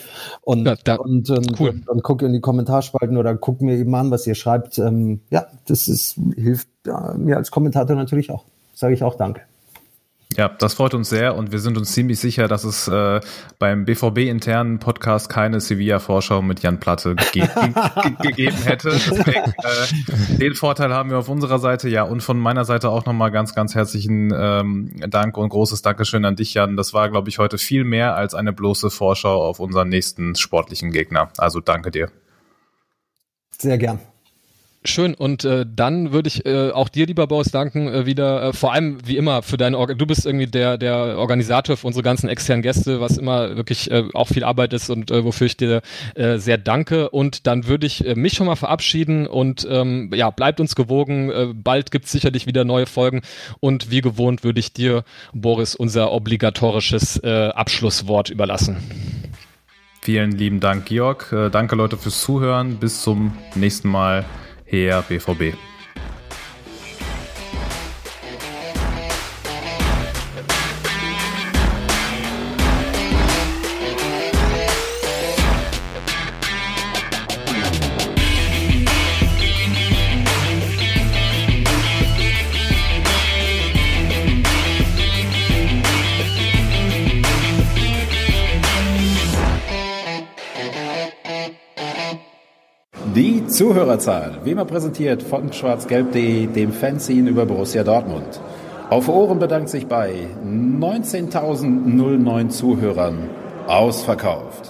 Und, ja, da, und, und cool. dann gucke in die Kommentarspalten oder guck mir eben an, was ihr schreibt. Ähm, ja, das ist, hilft ja, mir als Kommentator natürlich auch. Sage ich auch Danke. Ja, das freut uns sehr und wir sind uns ziemlich sicher, dass es äh, beim BVB-internen Podcast keine Sevilla-Vorschau mit Jan Platte [LAUGHS] ge ge gegeben hätte. Deswegen, äh, den Vorteil haben wir auf unserer Seite. Ja, und von meiner Seite auch nochmal ganz, ganz herzlichen ähm, Dank und großes Dankeschön an dich, Jan. Das war, glaube ich, heute viel mehr als eine bloße Vorschau auf unseren nächsten sportlichen Gegner. Also danke dir. Sehr gern. Schön und äh, dann würde ich äh, auch dir, lieber Boris, danken äh, wieder, äh, vor allem wie immer für deine, Organ du bist irgendwie der der Organisator für unsere ganzen externen Gäste, was immer wirklich äh, auch viel Arbeit ist und äh, wofür ich dir äh, sehr danke und dann würde ich äh, mich schon mal verabschieden und ähm, ja, bleibt uns gewogen, äh, bald gibt's sicherlich wieder neue Folgen und wie gewohnt würde ich dir, Boris, unser obligatorisches äh, Abschlusswort überlassen. Vielen lieben Dank, Georg. Äh, danke Leute fürs Zuhören. Bis zum nächsten Mal. Her BVB. Zuhörerzahl, wie immer präsentiert von schwarzgelb.de, dem Fanzine über Borussia Dortmund. Auf Ohren bedankt sich bei 19.009 Zuhörern ausverkauft.